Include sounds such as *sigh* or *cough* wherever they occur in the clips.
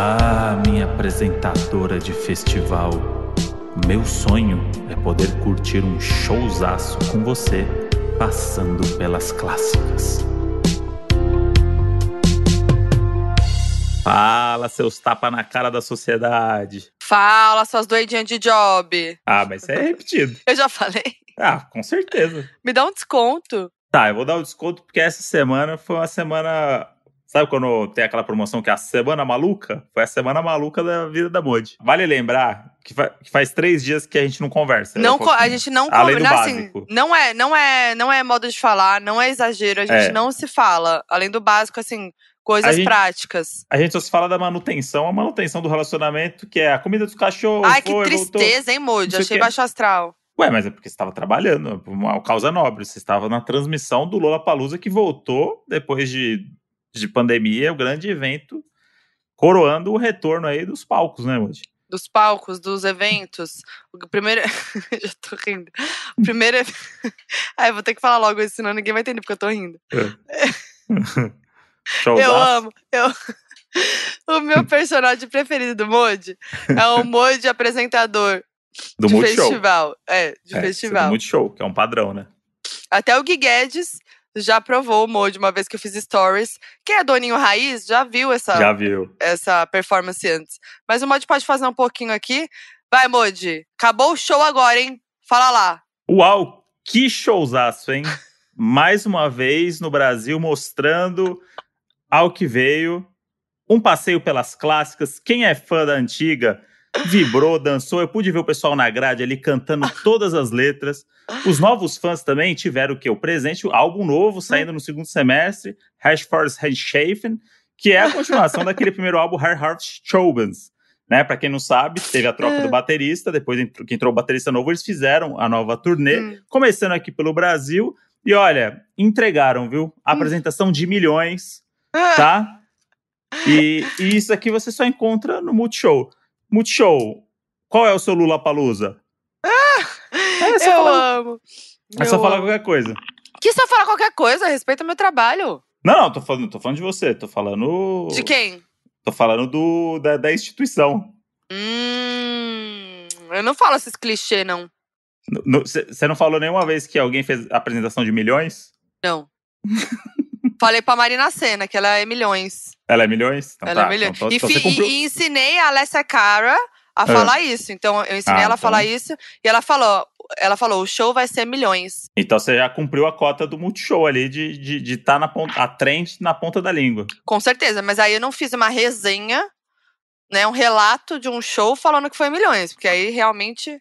Ah, minha apresentadora de festival. Meu sonho é poder curtir um showzaço com você, passando pelas clássicas. Fala, seus tapa na cara da sociedade. Fala, suas doidinhas de job. Ah, mas isso é repetido. *laughs* Eu já falei. Ah, com certeza. Me dá um desconto. Tá, eu vou dar o um desconto porque essa semana foi uma semana Sabe quando tem aquela promoção que é a Semana Maluca? Foi a Semana Maluca da vida da Modi. Vale lembrar que, fa que, faz três dias que a gente não conversa. Não, a gente não conversa. Assim, não é, não é, não é modo de falar, não é exagero. A gente é. não se fala. Além do básico, assim, coisas a gente, práticas. A gente só se fala da manutenção, a manutenção do relacionamento, que é a comida dos cachorros. Ai, que tristeza, voltou, hein, Modi? Achei baixo astral. Ué, mas é porque você estava trabalhando, uma causa nobre. Você estava na transmissão do Lola Palusa que voltou depois de de pandemia, é o grande evento coroando o retorno aí dos palcos, né, Moody? Dos palcos, dos eventos. O primeiro. *laughs* Já tô rindo. O primeiro. *laughs* Ai, vou ter que falar logo isso, senão ninguém vai entender porque eu tô rindo. É. *laughs* eu amo. Eu... O meu personagem preferido do Modi é o Modi apresentador do de Multishow. festival. É, de é, festival. Do Multishow, que é um padrão, né? Até o Gui Guedes já provou o Mode uma vez que eu fiz stories. Quem é doninho raiz já viu essa, já viu. essa performance antes. Mas o Mode pode fazer um pouquinho aqui. Vai, Mode. Acabou o show agora, hein? Fala lá. Uau, que showzaço, hein? *laughs* Mais uma vez no Brasil mostrando ao que veio. Um passeio pelas clássicas. Quem é fã da antiga vibrou, dançou. Eu pude ver o pessoal na grade ali cantando todas as letras. Os novos fãs também tiveram o que? O presente, o álbum novo saindo no segundo semestre, Hashforce Handshafen, que é a continuação daquele primeiro álbum, Hard Heart Chobans. Né, para quem não sabe, teve a troca do é. baterista, depois que entrou o baterista novo, eles fizeram a nova turnê, hum. começando aqui pelo Brasil. E olha, entregaram, viu? A hum. apresentação de milhões, ah. tá? E, e, isso aqui você só encontra no Multishow. Multishow, qual é o seu Lula Palusa? É, eu amo. É só falar qualquer coisa. Que só falar qualquer coisa? Respeita meu trabalho. Não, não, tô falando, tô falando de você. Tô falando. De quem? Tô falando do, da, da instituição. Hum, eu não falo esses clichês, não. Você não falou nenhuma vez que alguém fez apresentação de milhões? Não. *laughs* Falei pra Marina Senna que ela é milhões. Ela é milhões? Então, ela é tá, é milhões. Então, e, cumpriu... e, ensinei a Alessia Cara a é. falar isso. Então eu ensinei ah, ela a falar então. isso e ela falou, ela falou, o show vai ser milhões. Então você já cumpriu a cota do Multishow ali de estar de, de tá na ponta, a trend na ponta da língua. Com certeza, mas aí eu não fiz uma resenha, né, um relato de um show falando que foi milhões, porque aí realmente,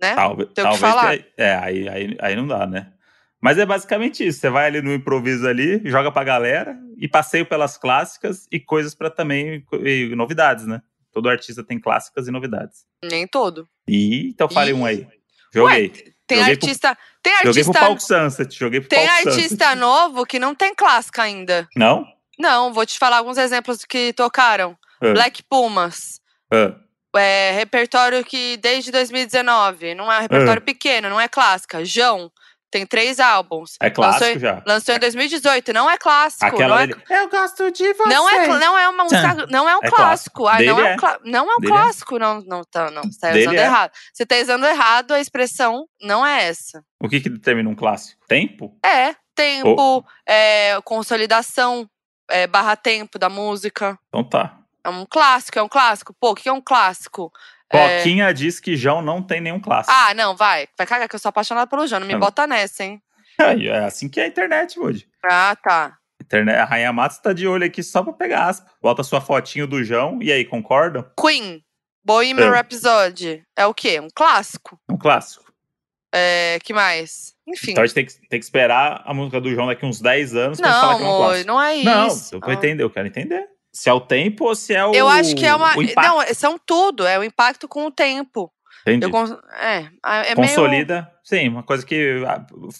né, talvez, tem o que falar. é, aí, aí, aí não dá, né? Mas é basicamente isso. Você vai ali no improviso ali, joga pra galera e passeio pelas clássicas e coisas para também e novidades, né? Todo artista tem clássicas e novidades. Nem todo. E então fale e... um aí. Joguei. Ué, tem joguei artista. Pro, tem artista. Joguei pro Palco Sunset. Joguei pro tem Palco artista Sunset. novo que não tem clássica ainda. Não? Não, vou te falar alguns exemplos que tocaram. Uh. Black Pumas. Uh. É, repertório que desde 2019. Não é um repertório uh. pequeno, não é clássica. João. Tem três álbuns. É clássico lançou, já. Lançou em 2018. Não é clássico. Aquela não é, dele, Eu gosto de você. Não é, não é uma música. Não é um É clássico. clássico. Ah, não, é um é. clá- não é um Dele é. clássico. Não, não, tá, não. Você tá usando é. errado. Você tá usando errado, a expressão não é essa. O que que determina um clássico? Tempo? É, tempo, é, consolidação, é, barra tempo da música. Então tá. É um clássico, é um clássico. Pô, o que é um clássico? É... Coquinha diz que João não tem nenhum clássico. Ah, não, vai. Vai cagar que eu sou apaixonada pelo João. Não me Ah. bota nessa, hein? *laughs* É assim que é a internet, Moody. Ah, tá. Internet, a Rainha Matos tá de olho aqui só pra pegar aspa. Bota sua fotinho do João. E aí, concordam? Queen, Bohemian É. Rhapsody. É o quê? Um clássico? Um clássico. É, que mais? Enfim. Então a gente tem que, tem que esperar a música do João daqui uns 10 anos pra gente falar não, que é um clássico. não é Não, isso. eu, vou entender, eu quero entender. Se é o tempo ou se é o. Eu acho que é uma. Não, são tudo. É o impacto com o tempo. Entendi. Cons- É, é meio. Consolida. Sim, uma coisa que.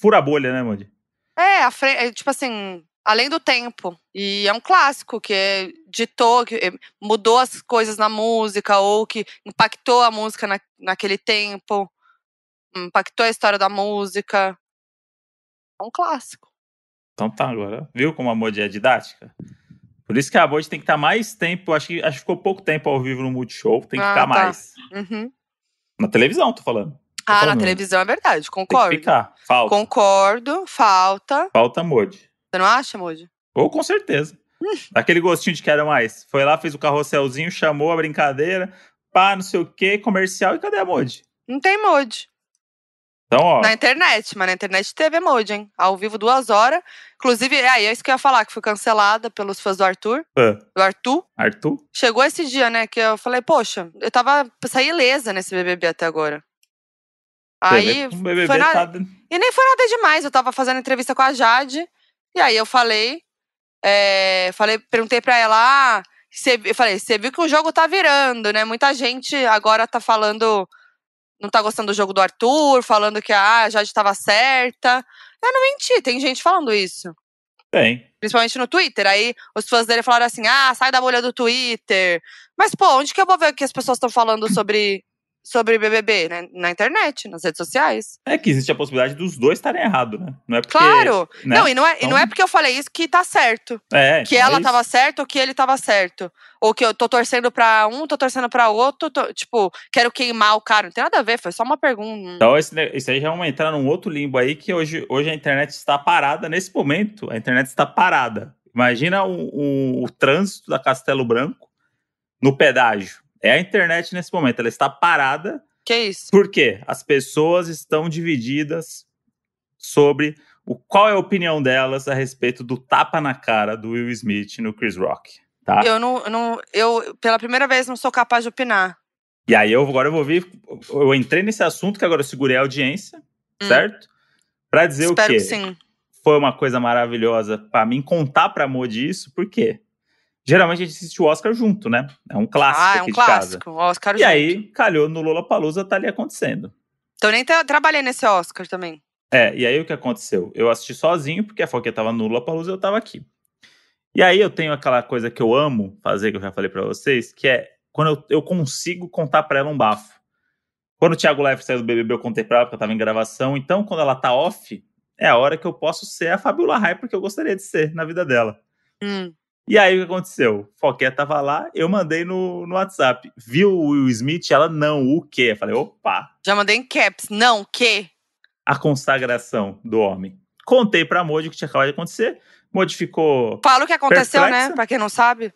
Fura a bolha, né, Moody? É, a é, tipo assim, além do tempo. E é um clássico que é- ditou, que é, mudou as coisas na música, ou que impactou a música na... naquele tempo, impactou a história da música. É um clássico. Então tá, agora. Viu como a Moody é didática? Por isso que a Bode tem que estar tá mais tempo. Acho que, acho que ficou pouco tempo ao vivo no Multishow. Tem que ah, ficar tá. mais. Uhum. Na televisão, tô falando. Tô ah, falando. na televisão é verdade, concordo. Tem que ficar. Falta. Concordo, falta. Falta Modi. Você não acha, Modi? Ou com certeza. Hum. *laughs* Aquele gostinho de quero mais. Foi lá, fez o carrosselzinho, chamou a brincadeira, pá, não sei o que, comercial, e cadê a Modi? Não tem Modi. Então, ó. Na internet, mas na internet teve emoji, hein? Ao vivo, duas horas. Inclusive, é, é isso que eu ia falar, que foi cancelada pelos fãs do Arthur. Do Arthur. Arthur? Chegou esse dia, né? Que eu falei, poxa, eu tava. saí ilesa nesse BBB até agora. Aí. Um BBB foi nada... Tá... E nem foi nada demais. Eu tava fazendo entrevista com a Jade. E aí eu falei. É, falei, perguntei pra ela. Ah, cê, eu falei, você viu que o jogo tá virando, né? Muita gente agora tá falando não tá gostando do jogo do Arthur, falando que ah, a Jade estava certa. Eu não menti, tem gente falando isso. Tem. Principalmente no Twitter. Aí os fãs dele falaram assim: ah, sai da bolha do Twitter. Mas, pô, onde que eu vou ver o que as pessoas estão falando sobre sobre BBB, né? Na internet, nas redes sociais. É que existe a possibilidade dos dois estarem errados, né? Não é porque, claro! Né? Não, e não, é, então... e não é porque eu falei isso que tá certo. É, que então ela é tava certa ou que ele tava certo. Ou que eu tô torcendo pra um, tô torcendo pra outro, tô, tipo, quero queimar o cara. Não tem nada a ver, foi só uma pergunta. Então, esse, isso aí já vamos entrar num outro limbo aí que hoje, hoje a internet está parada. Nesse momento, a internet está parada. Imagina o, o, o trânsito da Castelo Branco no pedágio. É a internet nesse momento, ela está parada. Que isso? Por quê? As pessoas estão divididas sobre o, qual é a opinião delas a respeito do tapa na cara do Will Smith no Chris Rock. Tá? Eu não, não, eu pela primeira vez não sou capaz de opinar. E aí eu agora eu vou vir, eu entrei nesse assunto que agora eu segurei a audiência, hum. certo? Para dizer Espero o quê? Que sim. Foi uma coisa maravilhosa para mim contar para Mo disso, por quê? Geralmente a gente assiste o Oscar junto, né? É um clássico ah, é um clássico. O Oscar e junto. aí, calhou no Lollapalooza, tá ali acontecendo. Então nem tra trabalhei nesse Oscar também. É, e aí o que aconteceu? Eu assisti sozinho, porque a Foquinha tava no Lollapalooza e eu tava aqui. E aí eu tenho aquela coisa que eu amo fazer, que eu já falei para vocês, que é quando eu, eu consigo contar pra ela um bafo. Quando o Thiago Leifert saiu do BBB, eu contei pra ela, porque eu tava em gravação. Então, quando ela tá off, é a hora que eu posso ser a Fabiola Rai, porque eu gostaria de ser na vida dela. Hum. E aí o que aconteceu? Foquet tava lá, eu mandei no, no WhatsApp. Viu o Will Smith? Ela, não, o quê? Eu falei, opa. Já mandei em caps, não, o quê? A consagração do homem. Contei pra Modi o que tinha acabado de acontecer. Modificou. Fala o que aconteceu, perplexa. né? Pra quem não sabe.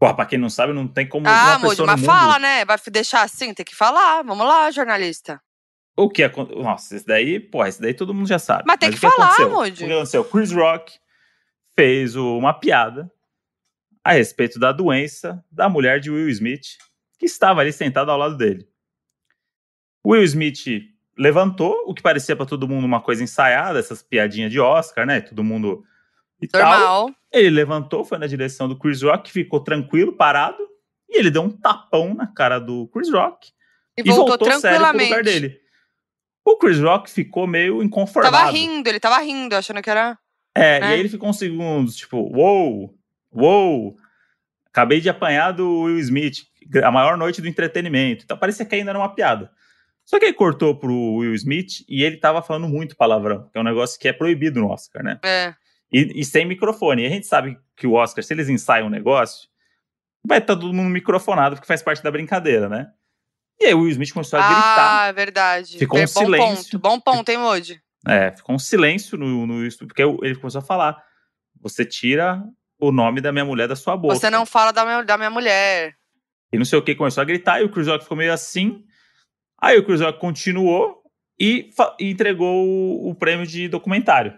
Pô, pra quem não sabe, não tem como. Ah, Modi, mas fala, né? Vai deixar assim, tem que falar. Vamos lá, jornalista. O que aconteceu? Nossa, esse daí, porra, esse daí todo mundo já sabe. Mas tem mas que falar, Modi. O que aconteceu? Chris Rock fez uma piada a respeito da doença da mulher de Will Smith, que estava ali sentada ao lado dele. Will Smith levantou, o que parecia para todo mundo uma coisa ensaiada, essas piadinhas de Oscar, né? Todo mundo e Normal. Tal. Ele levantou, foi na direção do Chris Rock, ficou tranquilo, parado, e ele deu um tapão na cara do Chris Rock e, e voltou, voltou sério pro lugar dele. O Chris Rock ficou meio inconformado. Tava rindo, ele tava rindo, achando que era. É, né? e aí ele ficou uns segundos, tipo, uou, wow, Uou! Acabei de apanhar do Will Smith, a maior noite do entretenimento. Então parecia que ainda era uma piada. Só que aí cortou pro Will Smith e ele tava falando muito palavrão, que é um negócio que é proibido no Oscar, né? É. E, e sem microfone. E a gente sabe que o Oscar, se eles ensaiam um negócio, vai estar todo mundo microfonado, porque faz parte da brincadeira, né? E aí o Will Smith começou a gritar. Ah, é verdade. Ficou é, um bom silêncio. Ponto, bom ponto, hein, Moody? É, ficou um silêncio no, no porque ele começou a falar. Você tira o nome da minha mulher da sua boca. Você não fala da minha, da minha mulher. E não sei o que, começou a gritar, e o Chris Rock ficou meio assim. Aí o Chris Rock continuou e, e entregou o, o prêmio de documentário.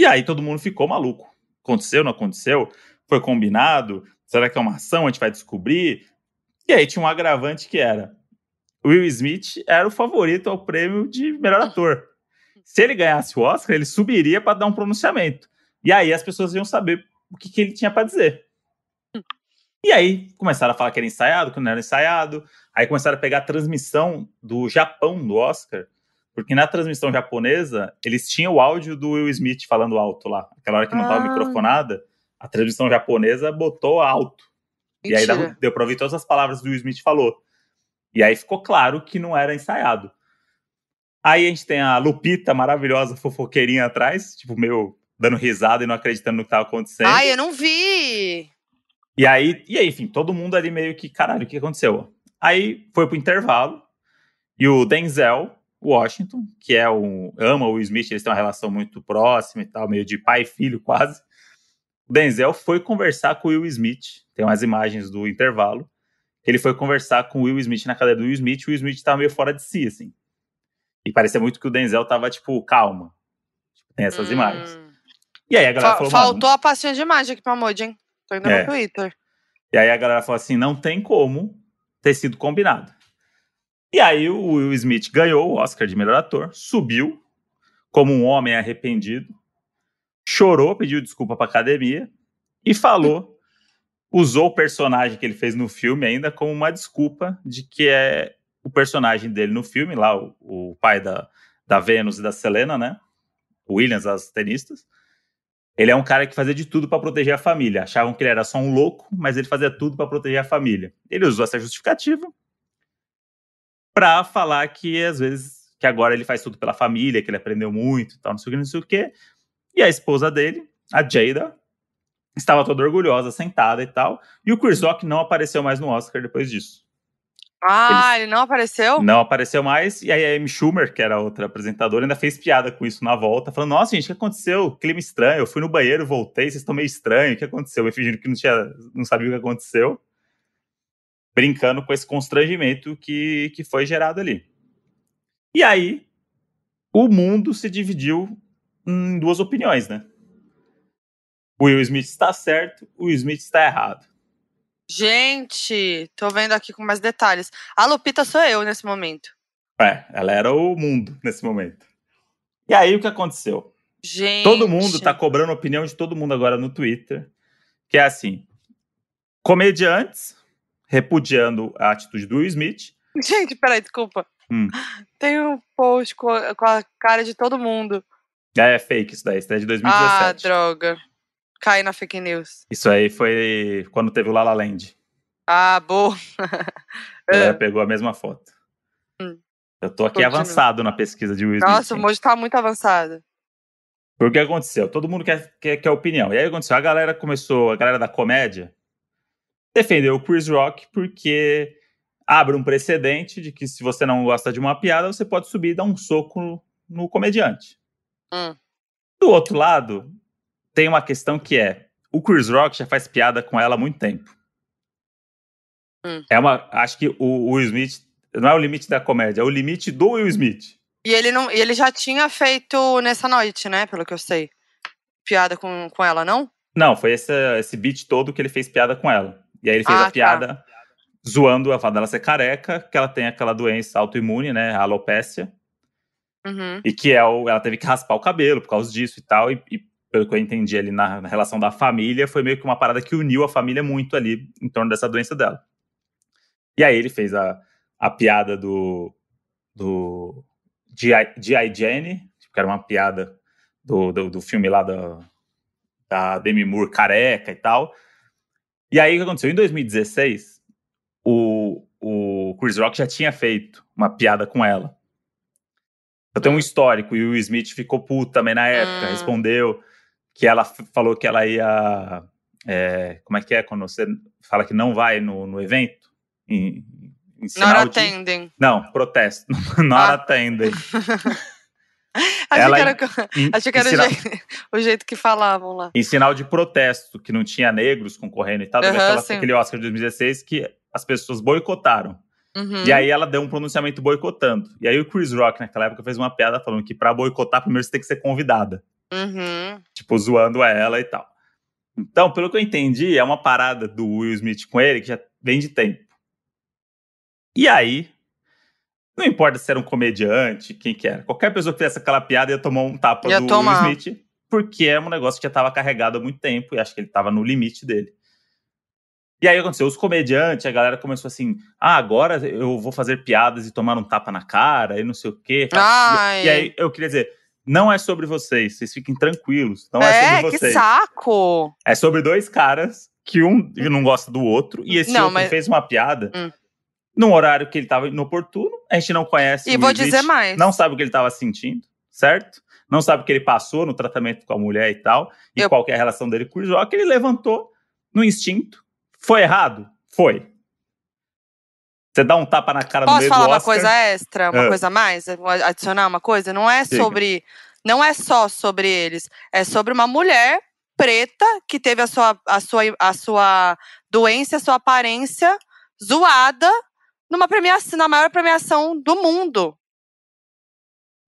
E aí todo mundo ficou maluco. Aconteceu, não aconteceu? Foi combinado? Será que é uma ação? A gente vai descobrir? E aí tinha um agravante que era: Will Smith era o favorito ao prêmio de melhor ator. Se ele ganhasse o Oscar, ele subiria para dar um pronunciamento. E aí as pessoas iam saber o que, que ele tinha para dizer. E aí começaram a falar que era ensaiado, que não era ensaiado. Aí começaram a pegar a transmissão do Japão do Oscar, porque na transmissão japonesa eles tinham o áudio do Will Smith falando alto lá. Aquela hora que não estava ah. microfonada, a transmissão japonesa botou alto. Mentira. E aí deu, pra ouvir todas as palavras que o Will Smith falou. E aí ficou claro que não era ensaiado. Aí a gente tem a Lupita maravilhosa fofoqueirinha atrás, tipo, meu dando risada e não acreditando no que tava acontecendo. Ai, eu não vi! E aí, e aí, enfim, todo mundo ali meio que, caralho, o que aconteceu? Aí foi pro intervalo e o Denzel Washington, que é um ama o Will Smith, eles têm uma relação muito próxima e tal, meio de pai e filho *laughs* quase. O Denzel foi conversar com o Will Smith, tem umas imagens do intervalo. Ele foi conversar com o Will Smith na cadeira do Will Smith, o Will Smith tava meio fora de si, assim. E parecia muito que o Denzel tava, tipo, calma. Tem essas hum. imagens. E aí a galera Fa falou. Faltou a pastinha de imagem aqui pra Moody, hein? Tô indo é. no Twitter. E aí a galera falou assim: não tem como ter sido combinado. E aí o Will Smith ganhou o Oscar de melhor ator, subiu como um homem arrependido, chorou, pediu desculpa para a academia e falou, usou o personagem que ele fez no filme ainda como uma desculpa de que é o personagem dele no filme, lá o, o pai da, da Venus e da Selena, né? Williams, as tenistas. Ele é um cara que fazia de tudo para proteger a família. Achavam que ele era só um louco, mas ele fazia tudo para proteger a família. Ele usou essa justificativa para falar que às vezes que agora ele faz tudo pela família, que ele aprendeu muito, tal, não sei o que, não sei o que. E a esposa dele, a Jada, estava toda orgulhosa, sentada e tal. E o Chris Rock não apareceu mais no Oscar depois disso. Ah, ele, ele não apareceu? Não apareceu mais. E aí a Amy Schumer, que era outra apresentadora, ainda fez piada com isso na volta, falando: Nossa, gente, o que aconteceu? Clima estranho. Eu fui no banheiro, voltei, vocês estão meio estranhos. O que aconteceu? Eu fingindo que não, tinha, não sabia o que aconteceu brincando com esse constrangimento que, que foi gerado ali. E aí, o mundo se dividiu em duas opiniões, né? O Will Smith está certo, o Will Smith está errado. Gente, tô vendo aqui com mais detalhes. A Lupita sou eu nesse momento. É, ela era o mundo *laughs* nesse momento. E aí, o que aconteceu? Gente. Todo mundo tá cobrando a opinião de todo mundo agora no Twitter. Que é assim: comediantes repudiando a atitude do Will Smith. Gente, peraí, desculpa. Hum. Tem um post com a, com a, cara de todo mundo. É, é fake isso daí, isso daí é de 2017. Ah, droga. Cai na fake news. Isso aí foi quando teve o Lala Land. Ah, boa. Ela *laughs* é. pegou a mesma foto. Hum. Eu tô aqui Continua. avançado na pesquisa de Will Smith. Nossa, o Moji tá muito avançado. Por que aconteceu? Todo mundo quer, quer, quer opinião. E aí aconteceu, a galera começou, a galera da comédia, defendeu o Chris Rock porque abre um precedente de que se você não gosta de uma piada, você pode subir e dar um soco no, comediante. Hum. Do outro lado, tem uma questão que é: o Chris Rock já faz piada com ela há muito tempo. Hum. É uma. Acho que o Will Smith não é o limite da comédia, é o limite do Will Smith. E ele não, ele já tinha feito nessa noite, né? Pelo que eu sei. Piada com, com ela, não? Não, foi esse, esse beat todo que ele fez piada com ela. E aí ele fez ah, a tá. piada tá. zoando a fato dela ser careca, que ela tem aquela doença autoimune, né? A alopécia. Uhum. E que é o, ela teve que raspar o cabelo por causa disso e tal. E, e pelo que eu entendi ali na, na, relação da família, foi meio que uma parada que uniu a família muito ali em torno dessa doença dela. E aí ele fez a, a piada do. do G.I. Jane, que era uma piada do, do, do filme lá da, da Demi Moore careca e tal. E aí o que aconteceu? Em 2016, o, o Chris Rock já tinha feito uma piada com ela. Eu tenho um histórico e o Will Smith ficou puto também na época, hum. respondeu que ela falou que ela ia. É, como é que é quando você fala que não vai no, no evento? Em, em Not de... attending. Não, protesto. *laughs* Not ah. attending. *laughs* Achei ela, que era, em, *laughs* achei que era o, jeito, o, jeito, que falavam lá. Em sinal de protesto, que não tinha negros concorrendo e tal, teve aquela, aquele Oscar de 2016 que as pessoas boicotaram. Uhum. E aí ela deu um pronunciamento boicotando. E aí o Chris Rock, naquela época, fez uma piada falando que para boicotar, primeiro você tem que ser convidada. Uhum. Tipo, zoando ela e tal. Então, pelo que eu entendi, é uma parada do Will Smith com ele que já vem de tempo. E aí, não importa se era um comediante, quem que era. Qualquer pessoa que fizesse aquela piada ia tomar um tapa ia do tomar. Will Smith, porque é um negócio que já estava carregado há muito tempo e acho que ele estava no limite dele. E aí aconteceu, os comediantes, a galera começou assim: ah, agora eu vou fazer piadas e tomar um tapa na cara e não sei o quê. Ai. E, aí eu queria dizer: não é sobre vocês, vocês fiquem tranquilos. Não é, é sobre vocês. que saco! É sobre dois caras que um não gosta do outro e esse não, outro mas... fez uma piada. Hum num horário que ele estava inoportuno, a gente não conhece. E vou dizer mais. Não sabe o que ele estava sentindo, certo? não sabe o que ele passou no tratamento com a mulher e tal, e eu... qual é a relação dele com o Rock, ele levantou no instinto. Foi errado? Foi. Você dá um tapa na cara Posso no meio falar do uma coisa extra, uma é. coisa a mais? Adicionar uma coisa? Não é sobre. Não é só sobre eles. É sobre uma mulher preta que teve a sua, a sua, a sua doença, a sua aparência zoada numa premiação, na maior premiação do mundo.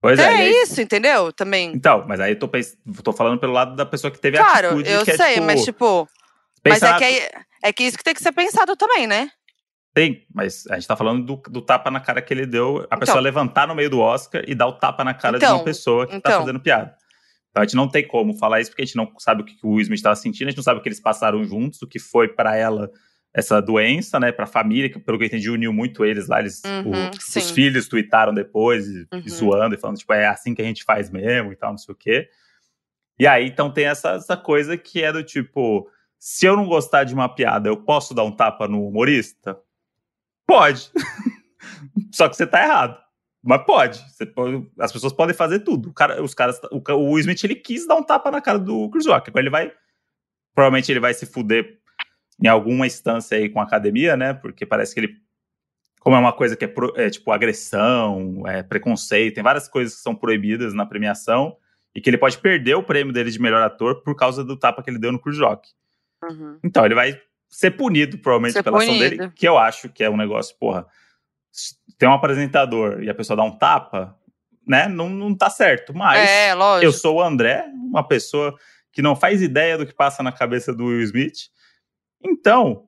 Pois é, é isso, entendeu? Também. Então, mas aí eu tô, tô falando pelo lado da pessoa que teve claro, atitude. Claro, eu é, sei, tipo, mas tipo. Mas é que, é, é que isso que tem que ser pensado também, né? Tem, mas a gente tá falando do, do tapa na cara que ele deu, a então, pessoa levantar no meio do Oscar e dar o tapa na cara então, de uma então, pessoa que tá então, tá fazendo piada. Então a gente não tem como falar isso porque a gente não sabe o que o Will Smith estava sentindo, a gente não sabe o que eles passaram juntos, o que foi para ela essa doença, né, para a família, que pelo que eu entendi uniu muito eles lá, eles, uhum, o, os filhos tweetaram depois, e, uhum. e zoando, e falando, tipo, é assim que a gente faz mesmo e tal, não sei o quê. E aí, então tem essa, essa coisa que é do tipo, se eu não gostar de uma piada, eu posso dar um tapa no humorista? Pode. *laughs* Só que você tá errado. Mas pode. pode. As pessoas podem fazer tudo. O cara, os caras, o, o Will Smith ele quis dar um tapa na cara do Chris Rock. Agora ele vai. Provavelmente ele vai se fuder em alguma instância aí com a academia, né? Porque parece que ele. Como é uma coisa que é, pro, é tipo agressão, é preconceito, tem várias coisas que são proibidas na premiação e que ele pode perder o prêmio dele de melhor ator por causa do tapa que ele deu no Rock. Uhum. Então, ele vai ser punido, provavelmente, ser pela punido. ação dele, que eu acho que é um negócio, porra. Tem um apresentador e a pessoa dá um tapa, né? Não, não tá certo. Mas é, eu sou o André, uma pessoa que não faz ideia do que passa na cabeça do Will Smith. Então,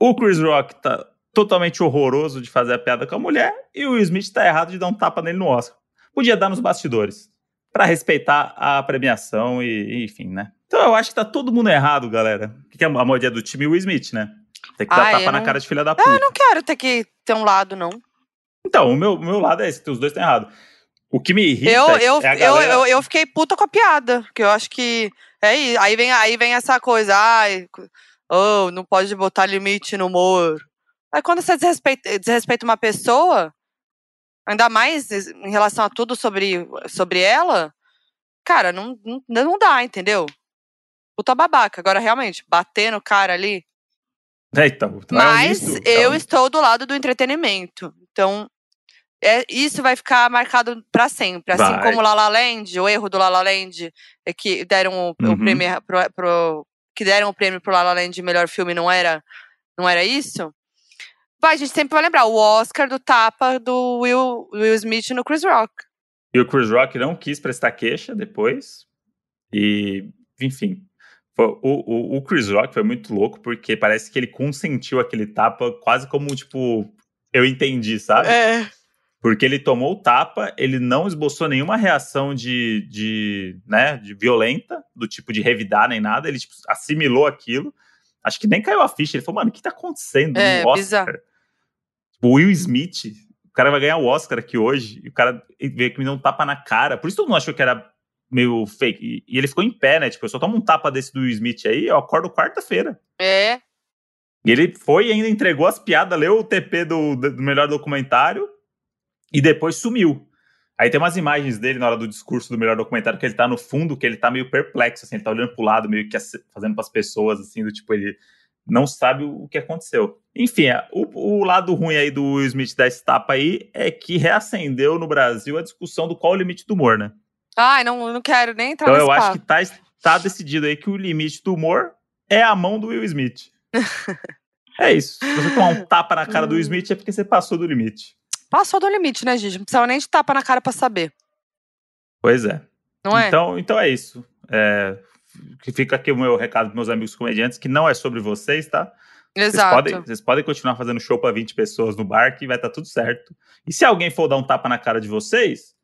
o Chris Rock tá totalmente horroroso de fazer a piada com a mulher e o Will Smith tá errado de dar um tapa nele no Oscar. Podia dar nos bastidores, para respeitar a premiação e, enfim, né? Então eu acho que tá todo mundo errado, galera. O que é a modinha do time Will Smith, né? Tem que dar Ai, tapa na cara de filha da puta. Eu não quero ter que ter um lado, não. Então, o meu, meu lado é esse, os dois estão errados. O que me irrita eu, eu, é a galera... eu, eu, eu fiquei puta com a piada, porque eu acho que é. Aí vem, aí vem essa coisa, ai, oh, não pode botar limite no humor. Aí quando você desrespeita, desrespeita uma pessoa, ainda mais em relação a tudo sobre, sobre ela, cara, não, não, não dá, entendeu? puta babaca. Agora, realmente, bater no cara ali. É, então, então Mas é eu estou do lado do entretenimento. Então, é, isso vai ficar marcado para sempre. Assim vai. como La La Land, o erro do La La Land é que deram o, uhum. o prêmio pro, pro, que deram o prêmio pro La La Land de melhor filme não era não era isso? Vai, a gente sempre vai lembrar o Oscar do tapa do Will, Will Smith no Chris Rock. E o Chris Rock não quis prestar queixa depois. E, enfim, o, o, o, Chris Rock foi muito louco, porque parece que ele consentiu aquele tapa quase como, tipo, eu entendi, sabe? É. Porque ele tomou o tapa, ele não esboçou nenhuma reação de, de, né, de violenta, do tipo de revidar nem nada, ele tipo, assimilou aquilo. Acho que nem caiu a ficha. Ele falou, mano, o que tá acontecendo é, no Oscar? Bizarro. Tipo, o Will Smith, o cara vai ganhar o Oscar aqui hoje, e o cara veio que me deu um tapa na cara. Por isso todo mundo achou que era meio fake. E, e, ele ficou em pé, né? Tipo, eu só tomo um tapa desse do Will Smith aí, eu acordo quarta-feira. É. E ele foi e ainda entregou as piadas, leu o TP do, do melhor documentário e depois sumiu. Aí tem umas imagens dele na hora do discurso do melhor documentário que ele tá no fundo, que ele tá meio perplexo, assim, ele tá olhando pro lado, meio que fazendo pras pessoas, assim, do tipo, ele não sabe o que aconteceu. Enfim, é, o, o lado ruim aí do Will Smith da etapa aí é que reacendeu no Brasil a discussão do qual o limite do humor, né? Ai, não, não quero nem entrar Então eu papo. acho que tá, tá decidido aí que o limite do humor é a mão do Will Smith. *laughs* é isso. Se você tomar um tapa na cara do Will hum. Smith é porque você passou do limite. Passou do limite, né, gente? Não precisava nem de tapa na cara para saber. Pois é. Não é? Então, então é isso. É, fica aqui o meu recado para meus amigos comediantes, que não é sobre vocês, tá? Exato. Vocês podem, vocês podem continuar fazendo show para 20 pessoas no bar que vai estar tá tudo certo. E se alguém for dar um tapa na cara de vocês,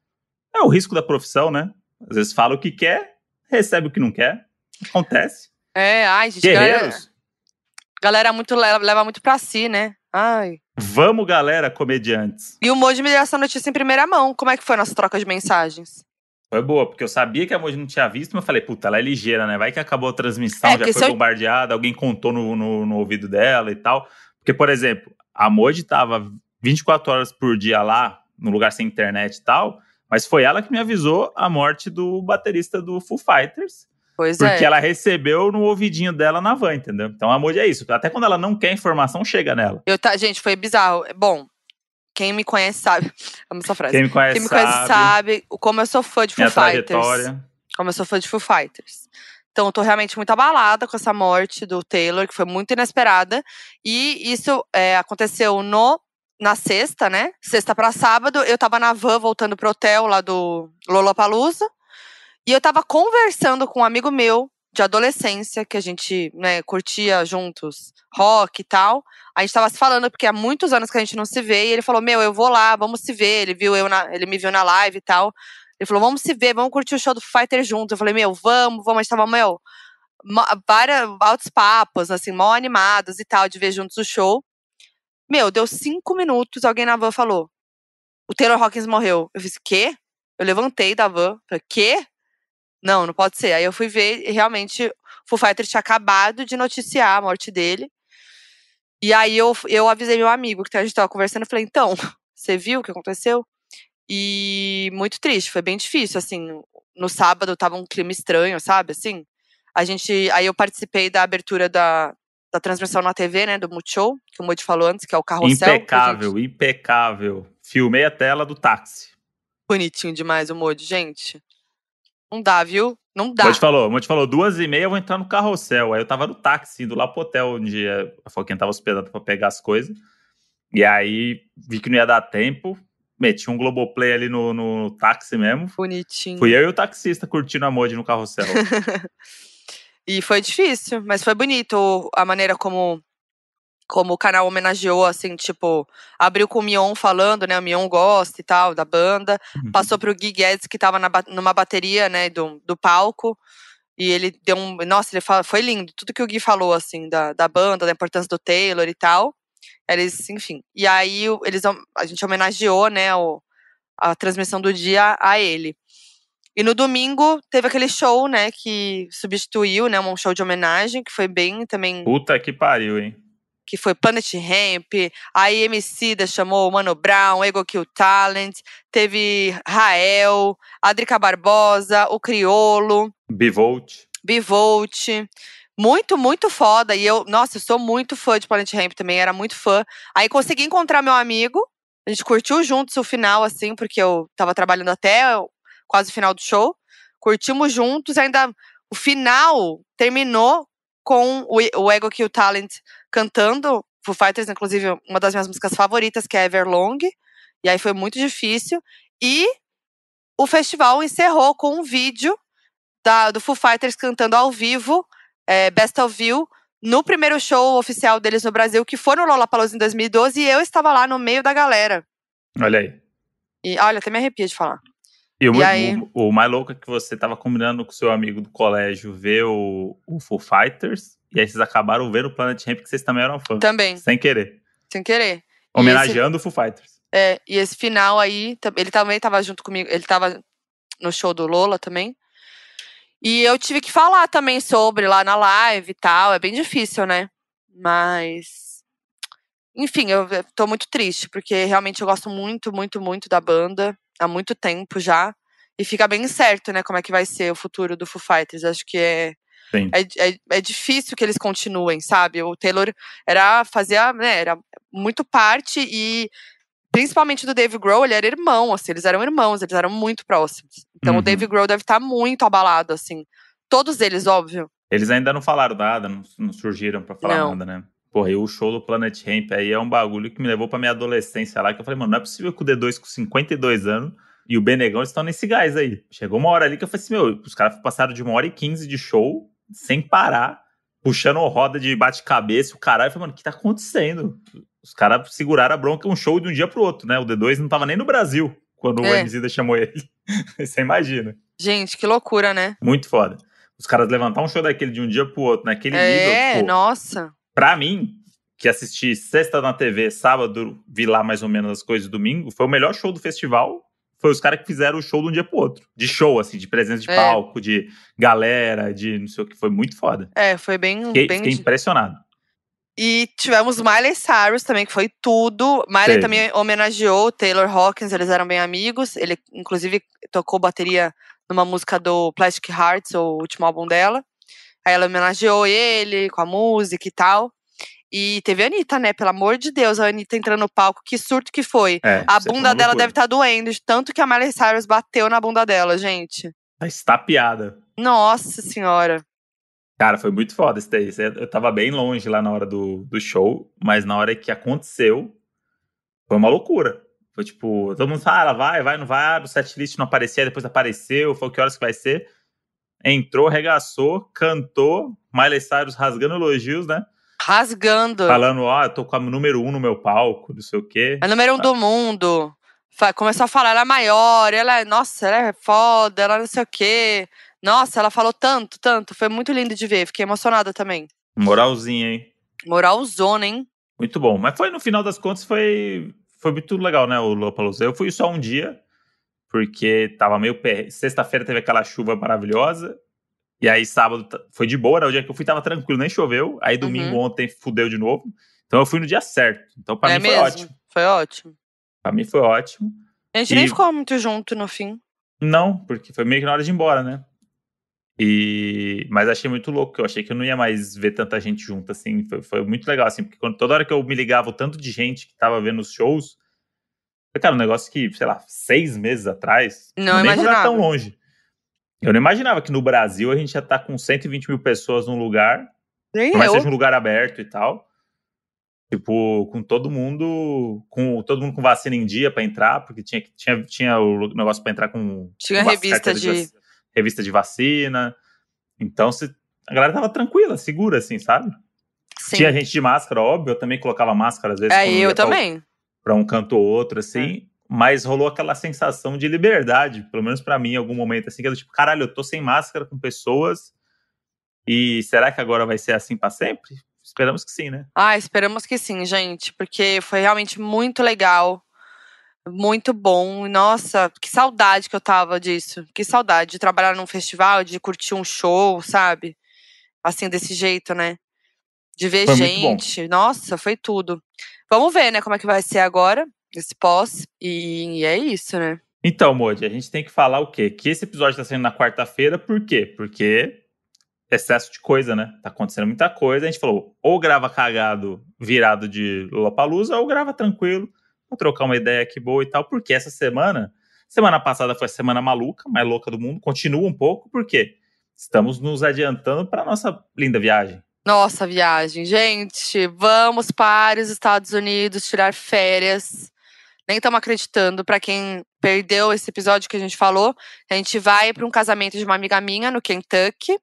é o risco da profissão, né? Às vezes fala o que quer, recebe o que não quer. Acontece. É, ai, gente. Guerreiros. Galera, galera muito leva, leva muito pra si, né? Ai. Vamos, galera, comediantes. E o Moji me deu essa notícia em primeira mão. Como é que foi a nossa troca de mensagens? Foi boa, porque eu sabia que a Moji não tinha visto, mas eu falei, puta, ela é ligeira, né? Vai que acabou a transmissão, é, já foi eu... bombardeada, alguém contou no, no, no, ouvido dela e tal. Porque, por exemplo, a Moji tava 24 horas por dia lá, no lugar sem internet e tal, Mas foi ela que me avisou a morte do baterista do Foo Fighters. Pois porque é. ela recebeu no ouvidinho dela na van, entendeu? Então a Moody é isso. Até quando ela não quer informação, chega nela. Eu tá, gente, foi bizarro. Bom, quem me conhece sabe. *laughs* Amo essa frase. Quem me conhece, Quem me conhece sabe, como eu sou fã de Foo Fighters. trajetória. Como eu sou fã de Foo Fighters. Então, eu tô realmente muito abalada com essa morte do Taylor, que foi muito inesperada. E isso é, aconteceu no na sexta, né? Sexta pra sábado, eu tava na van voltando pro hotel lá do Lollapalooza. E eu tava conversando com um amigo meu de adolescência, que a gente né, curtia juntos rock e tal. A gente tava se falando, porque há muitos anos que a gente não se vê, e ele falou: Meu, eu vou lá, vamos se ver. Ele viu eu na, ele me viu na live e tal. Ele falou: Vamos se ver, vamos curtir o show do Fighter juntos. Eu falei: Meu, vamos, vamos. A gente tava, meu, vários altos papos, assim, mó animados e tal, de ver juntos o show. Meu, deu cinco minutos, alguém na van falou: O Taylor Hawkins morreu. Eu fiz: Quê? Eu levantei da van, falei: Quê? Não, não pode ser. Aí eu fui ver e realmente o Foo Fighters tinha acabado de noticiar a morte dele. E aí eu, eu avisei meu amigo que a gente tava conversando, eu falei, então, *laughs* você viu o que aconteceu? E muito triste, foi bem difícil, assim, no sábado tava um clima estranho, sabe, assim. A gente, aí eu participei da abertura da, da transmissão na TV, né, do Multishow, que o Moody falou antes, que é o Carrossel. a gente- Impecável, impecável. Filmei a tela do táxi. Bonitinho demais o Moody, gente. Não dá, viu? Não dá. Monte falou, Monte falou, duas e meia eu vou entrar no carrossel. Aí eu tava no táxi, indo lá pro hotel onde a Foquinha tava hospedada pra pegar as coisas. E aí vi que não ia dar tempo. Meti um Globoplay ali no, no táxi mesmo. Bonitinho. Fui eu e o taxista curtindo a Modi no carrossel. *laughs* E foi difícil, mas foi bonito a maneira como como o canal homenageou, assim, tipo, abriu com o Mion falando, né? O Mion gosta e tal, da banda. Passou pro Gui Guedes, que tava na numa bateria, né, do, do palco. E ele deu um. Nossa, ele fala, foi lindo. Tudo que o Gui falou, assim, da, da banda, da importância do Taylor e tal. Eles, enfim. E aí eles, a gente homenageou, né, o, a transmissão do dia a ele. E no domingo teve aquele show, né, que substituiu, né, um show de homenagem, que foi bem também Puta que pariu, hein? Que foi Planet Ramp, a IMC da chamou Mano Brown, Ego Kill Talent, teve Rael, Adrica Barbosa, o Criolo, Bivolt. Bivolt. Muito, muito foda. E eu, nossa, eu sou muito fã de Planet Ramp também, era muito fã. Aí consegui encontrar meu amigo, a gente curtiu juntos o final, assim, porque eu tava trabalhando até quase o final do show. Curtimos juntos, ainda o final terminou com o, o Ego Kill Talent cantando Foo Fighters, inclusive uma das minhas músicas favoritas, que é Everlong. E aí foi muito difícil. E o festival encerrou com um vídeo da- do Foo Fighters cantando ao vivo, é, Best of You, no primeiro show oficial deles no Brasil, que foi no Lollapalooza em 2012, e eu estava lá no meio da galera. Olha aí. E olha, até me arrepia de falar. E, o, E aí? o, o mais louco é que você tava combinando com seu amigo do colégio ver o, o Foo Fighters, e aí vocês acabaram vendo o Planet Ramp, que vocês também eram fã. Também, Sem querer. sem querer. Homenageando o Foo Fighters. É, e esse final aí, ele também estava junto comigo, ele estava no show do Lola também. E eu tive que falar também sobre lá na live e tal, é bem difícil, né? Mas. Enfim, eu eu tô muito triste, porque realmente eu gosto muito, muito, muito da banda, há muito tempo já. E fica bem certo, né, como é que vai ser o futuro do Foo Fighters. Acho que é, é, é, é difícil que eles continuem, sabe? O Taylor era fazia, né, era muito parte e principalmente do Dave Grohl, ele era irmão, assim, eles eram irmãos, eles eram muito próximos. Então Uhum. o Dave Grohl deve estar muito abalado, assim. Todos eles, óbvio. Eles ainda não falaram nada, não, não surgiram pra falar Não. nada, né? Porra, e o show do Planet Ramp aí é um bagulho que me levou pra minha adolescência lá, que eu falei, mano, não é possível que o D2 com 52 anos e o Benegão estão nesse gás aí. Chegou uma hora ali que eu falei assim, meu, os caras passaram de uma hora e quinze de show, sem parar, puxando roda de bate-cabeça, o caralho. Eu falei, mano, o que tá acontecendo? Os caras seguraram a bronca um show de um dia pro outro, né? O D2 não tava nem no Brasil quando o É. Emicida chamou ele. *laughs* Você imagina. Gente, que loucura, né? Muito foda. Os caras levantar um show daquele de um dia pro outro, naquele é, nível, tipo, nossa. Pra mim, que assisti sexta na TV, sábado, vi lá mais ou menos as coisas domingo, foi o melhor show do festival. Foi os caras que fizeram o show de um dia pro outro. De show, assim, de presença de É. palco, de galera, de não sei o que. Foi muito foda. É, foi bem. Fiquei, bem fiquei impressionado. E tivemos Miley Cyrus também, que foi tudo. Miley Sim. também homenageou Taylor Hawkins, eles eram bem amigos. Ele, inclusive, tocou bateria numa música do Plastic Hearts, o último álbum dela. Aí ela homenageou ele com a música e tal. E teve a Anitta, né? Pelo amor de Deus, a Anitta entrando no palco, que surto que foi. É, a bunda dela deve estar tá doendo, de tanto que a Miley Cyrus bateu na bunda dela, gente. Tá estapeada. Nossa senhora. Cara, foi muito foda esse daí. Eu tava bem longe lá na hora do, do show, mas na hora que aconteceu, foi uma loucura. Foi tipo, todo mundo fala, ah, vai, vai, não vai, o setlist não aparecia, depois apareceu, foi que horas que vai ser. Entrou, regaçou, cantou, Miley Cyrus rasgando elogios, né? Rasgando. Falando, ó, oh, eu tô com a número um no meu palco, não sei o quê. É número um do mundo. Começou a falar, ela é maior, ela é, nossa, ela é foda, ela não sei o quê. Nossa, ela falou tanto, tanto. Foi muito lindo de ver. Fiquei emocionada também. Moralzinha, hein? Moralzona, hein? Muito bom. Mas foi, no final das contas, foi, foi muito legal, né, o Lollapalooza. Eu fui só um dia, porque tava meio... Per... Sexta-feira teve aquela chuva maravilhosa. E aí, sábado, foi de boa. Né? O dia que eu fui tava tranquilo, nem choveu. Aí, domingo, uhum. ontem, fudeu de novo. Então, eu fui no dia certo. Então, pra é mim, mesmo? foi ótimo. Foi ótimo. Pra mim, foi ótimo. A gente e... nem ficou muito junto no fim. Não, porque foi meio que na hora de ir embora, né? E, mas achei muito louco, eu achei que eu não ia mais ver tanta gente junto, assim, foi, foi muito legal, assim, porque quando, toda hora que eu me ligava o tanto de gente que tava vendo os shows, cara, um negócio que, sei lá, seis meses atrás, não nem imaginava. tão longe. Eu não imaginava que no Brasil a gente ia estar tá com 120 mil pessoas num lugar, nem mas seja um lugar aberto e tal, tipo, com todo mundo, com todo mundo com vacina em dia para entrar, porque tinha, tinha, tinha o negócio para entrar com... Tinha revista de revista de vacina. Então, se, a galera tava tranquila, segura, assim, sabe? Sim. Tinha gente de máscara, óbvio, eu também colocava máscara às vezes. É, eu também. Pra um canto ou outro, assim. É. Mas rolou aquela sensação de liberdade, pelo menos para mim, em algum momento, assim, que eu tipo, caralho, eu tô sem máscara com pessoas. E será que agora vai ser assim para sempre? Esperamos que sim, né? Ah, esperamos que sim, gente, porque foi realmente muito legal muito bom. Nossa, que saudade que eu tava disso. Que saudade de trabalhar num festival, de curtir um show, sabe? Assim, desse jeito, né? De ver foi gente. Nossa, foi tudo. Vamos ver, né, como é que vai ser agora, esse pós. E, e é isso, né? Então, Modi, a gente tem que falar o quê? Que esse episódio tá saindo na quarta-feira, por quê? Porque excesso de coisa, né? Tá acontecendo muita coisa. A gente falou, ou grava cagado virado de Lollapalooza, ou grava tranquilo Vou trocar uma ideia aqui boa e tal, porque essa semana, semana passada foi a semana maluca, mais louca do mundo, continua um pouco, porque estamos nos adiantando para nossa linda viagem. Nossa viagem, gente, vamos para os Estados Unidos tirar férias. Nem estamos acreditando para quem perdeu esse episódio que a gente falou. A gente vai para um casamento de uma amiga minha no Kentucky.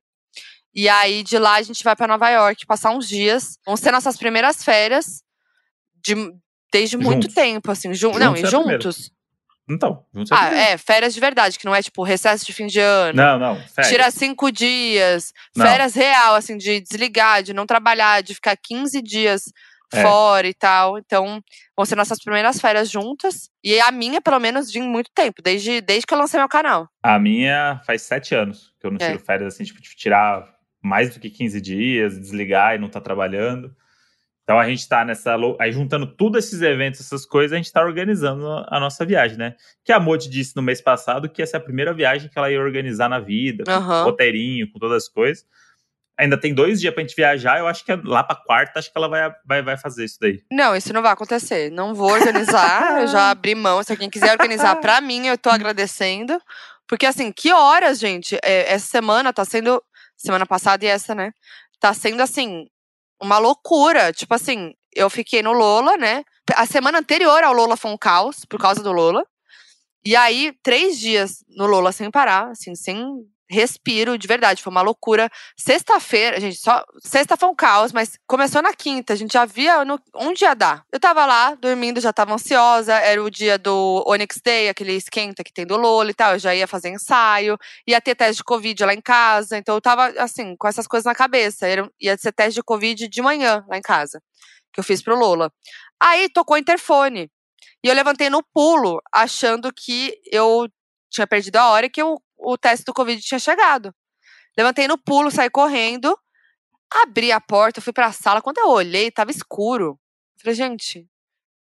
E aí de lá a gente vai para Nova York passar uns dias. Vão ser nossas primeiras férias de, Desde muito juntos. tempo, assim. Jun juntos não, e juntos. Então, juntos é Ah, é, férias de verdade, que não é tipo recesso de fim de ano. Não, não. Férias. Tira cinco dias. Não. Férias real, assim, de desligar, de não trabalhar, de ficar 15 dias é. fora e tal. Então, vão ser nossas primeiras férias juntas. E a minha, pelo menos, de muito tempo, desde, desde que eu lancei meu canal. A minha faz sete anos que eu não é. tiro é. férias, assim, tipo, de tirar mais do que 15 dias, desligar e não tá trabalhando. Então a gente está nessa. Aí juntando todos esses eventos, essas coisas, a gente está organizando a nossa viagem, né? Que a Moti disse no mês passado que essa é a primeira viagem que ela ia organizar na vida, com uhum. roteirinho, com todas as coisas. Ainda tem dois dias pra gente viajar, eu acho que é lá pra quarta, acho que ela vai, vai, vai fazer isso daí. Não, isso não vai acontecer. Não vou organizar, *laughs* eu já abri mão. Se alguém quiser organizar pra mim, eu tô agradecendo. Porque assim, que horas, gente? É, essa semana tá sendo. Semana passada e essa, né? Tá sendo assim, uma loucura. Tipo assim, eu fiquei no Lola, né? A semana anterior ao Lola foi um caos, por causa do Lola. E aí, três dias no Lola sem parar, assim, sem respiro, de verdade, foi uma loucura. Sexta-feira, gente, só. Sexta foi um caos, mas começou na quinta, a gente já via no, onde ia dar. Eu tava lá, dormindo, já tava ansiosa, era o dia do Onyx Day, aquele esquenta que tem do Lola e tal, eu já ia fazer ensaio, ia ter teste de Covid lá em casa, então eu tava, assim, com essas coisas na cabeça. Era, ia ser teste de Covid de manhã lá em casa, que eu fiz pro Lola. Aí tocou o interfone. E eu levantei no pulo, achando que eu tinha perdido a hora que eu o teste do Covid tinha chegado. Levantei no pulo, saí correndo. Abri a porta, fui pra sala. Quando eu olhei, tava escuro. Falei, gente, o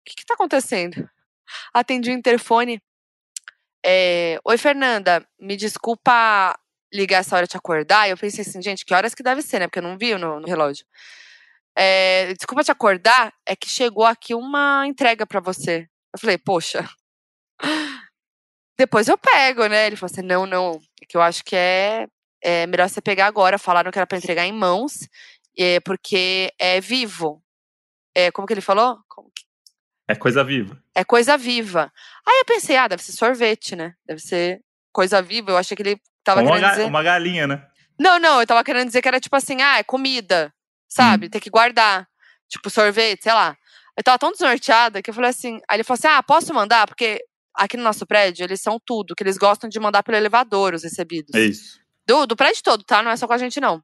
que que tá acontecendo? Atendi o interfone. É, Oi, Fernanda, me desculpa ligar essa hora te acordar. Eu pensei assim, gente, que horas que deve ser, né? Porque eu não vi no, no relógio. É, desculpa te acordar, é que chegou aqui uma entrega para você. Eu falei, poxa, depois eu pego, né? Ele falou assim, não, não, é que eu acho que é, é melhor você pegar agora. Falaram que era para entregar em mãos, é, porque é vivo. É, como que ele falou? Que... É coisa viva. É coisa viva. Aí eu pensei, ah, deve ser sorvete, né? Deve ser coisa viva. Eu achei que ele tava uma querendo dizer... Uma galinha, né? Não, não, eu tava querendo dizer que era tipo assim, ah, é comida, sabe? Hum. Tem que guardar. Tipo, sorvete, sei lá. Eu tava tão desnorteada que eu falei assim. Aí ele falou assim: ah, posso mandar? Porque aqui no nosso prédio, eles são tudo, que eles gostam de mandar pelo elevador os recebidos. É isso. Do, do prédio todo, tá? Não é só com a gente, não.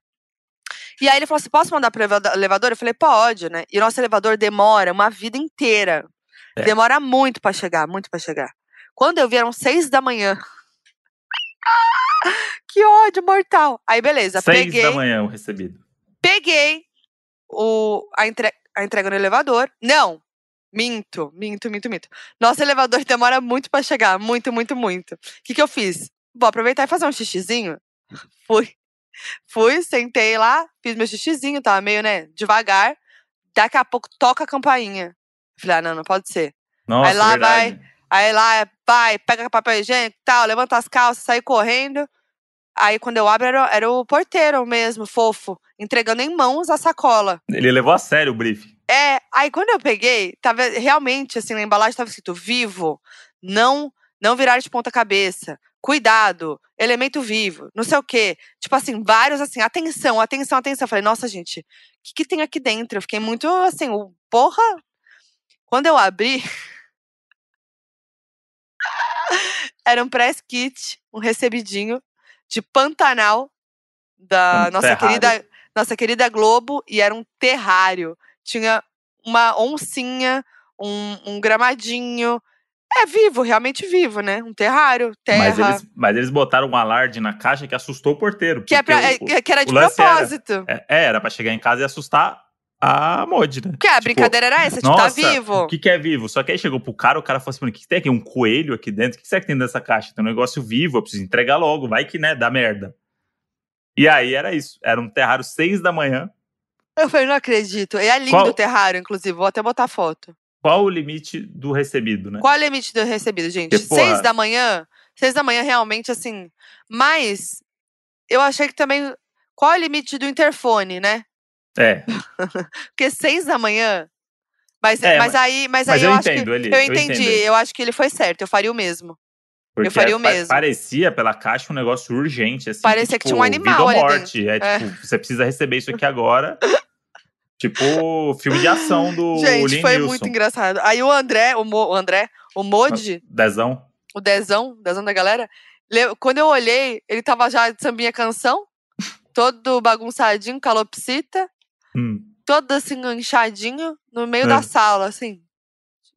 E aí ele falou assim: posso mandar pelo elevador? Eu falei, pode, né? E o nosso elevador demora uma vida inteira. É. Demora muito para chegar, muito para chegar. Quando eu vi, eram seis da manhã. *laughs* que ódio mortal. Aí, beleza. Seis peguei, da manhã o recebido. Peguei o, a, entre, a entrega no elevador. Não, minto, minto, minto, minto. Nosso elevador *laughs* demora muito para chegar. Muito, muito, muito. O que, que eu fiz? Vou aproveitar e fazer um xixizinho. *laughs* Fui. Fui, sentei lá, fiz meu xixizinho, tava meio, né, devagar. Daqui a pouco toca a campainha. Falei, ah, não, não pode ser. Nossa, aí lá verdade. vai, aí lá vai, pega papel higiênico tal, levanta as calças, sai correndo. Aí quando eu abro, era, era o porteiro mesmo, fofo, entregando em mãos a sacola. Ele levou a sério o briefing. É, aí quando eu peguei, tava realmente assim, na embalagem tava escrito vivo, não não virar de ponta cabeça, cuidado, elemento vivo, não sei o quê. Tipo assim, vários assim, atenção, atenção, atenção. Eu falei, nossa, gente, o que, que tem aqui dentro? Eu fiquei muito assim, o porra. Quando eu abri, *laughs* era um press kit, um recebidinho de Pantanal da Um nossa terrário. querida nossa querida Globo e era um terrário. Tinha uma oncinha, um, um gramadinho. É vivo, realmente vivo, né? Um terrário, terra. Mas eles, mas eles botaram um alarde na caixa que assustou o porteiro. que, é pra, é, o- que- que era de o lance era- propósito. É, é, era pra chegar em casa e assustar a Mod, né? Porque a Tipo, brincadeira era essa, tipo, tá vivo. o que, que é vivo? Só que aí chegou pro cara, o cara falou assim: "Mano, o que, que tem aqui? Um coelho aqui dentro? O que será que tem nessa caixa? Tem um negócio vivo, eu preciso entregar logo, vai que, né, dá merda. E aí era isso. Era um terrário seis da manhã. Eu falei, não acredito. É lindo Qual- o terrário, inclusive. Vou até botar foto. Qual o limite do recebido, né? Qual é o limite do recebido, gente? Porque, porra- Seis da manhã? Seis da manhã, realmente, assim. Mas eu achei que também. Qual é o limite do interfone, né? É, *laughs* Porque seis da manhã. Mas, É, mas, aí, mas, mas aí eu eu, acho entendo que. ele, eu eu entendi. entendo ele. Eu acho que ele foi certo. Eu faria o mesmo. porque faria o mesmo. parecia pela caixa um negócio urgente, assim. Parecia que tipo, tinha um animal vida ou ali morte. É, É. tipo, você precisa receber isso aqui *laughs* agora. Tipo, filme de ação do Gente, Liam foi muito engraçado. Aí o André, o, Mo, o André, o Modi, Dezão. o Dezão, Dezão da galera, le- quando eu olhei, ele tava já de sambinha canção, todo bagunçadinho, calopsita, Hum. todo assim, inchadinho, no meio É. da sala, assim.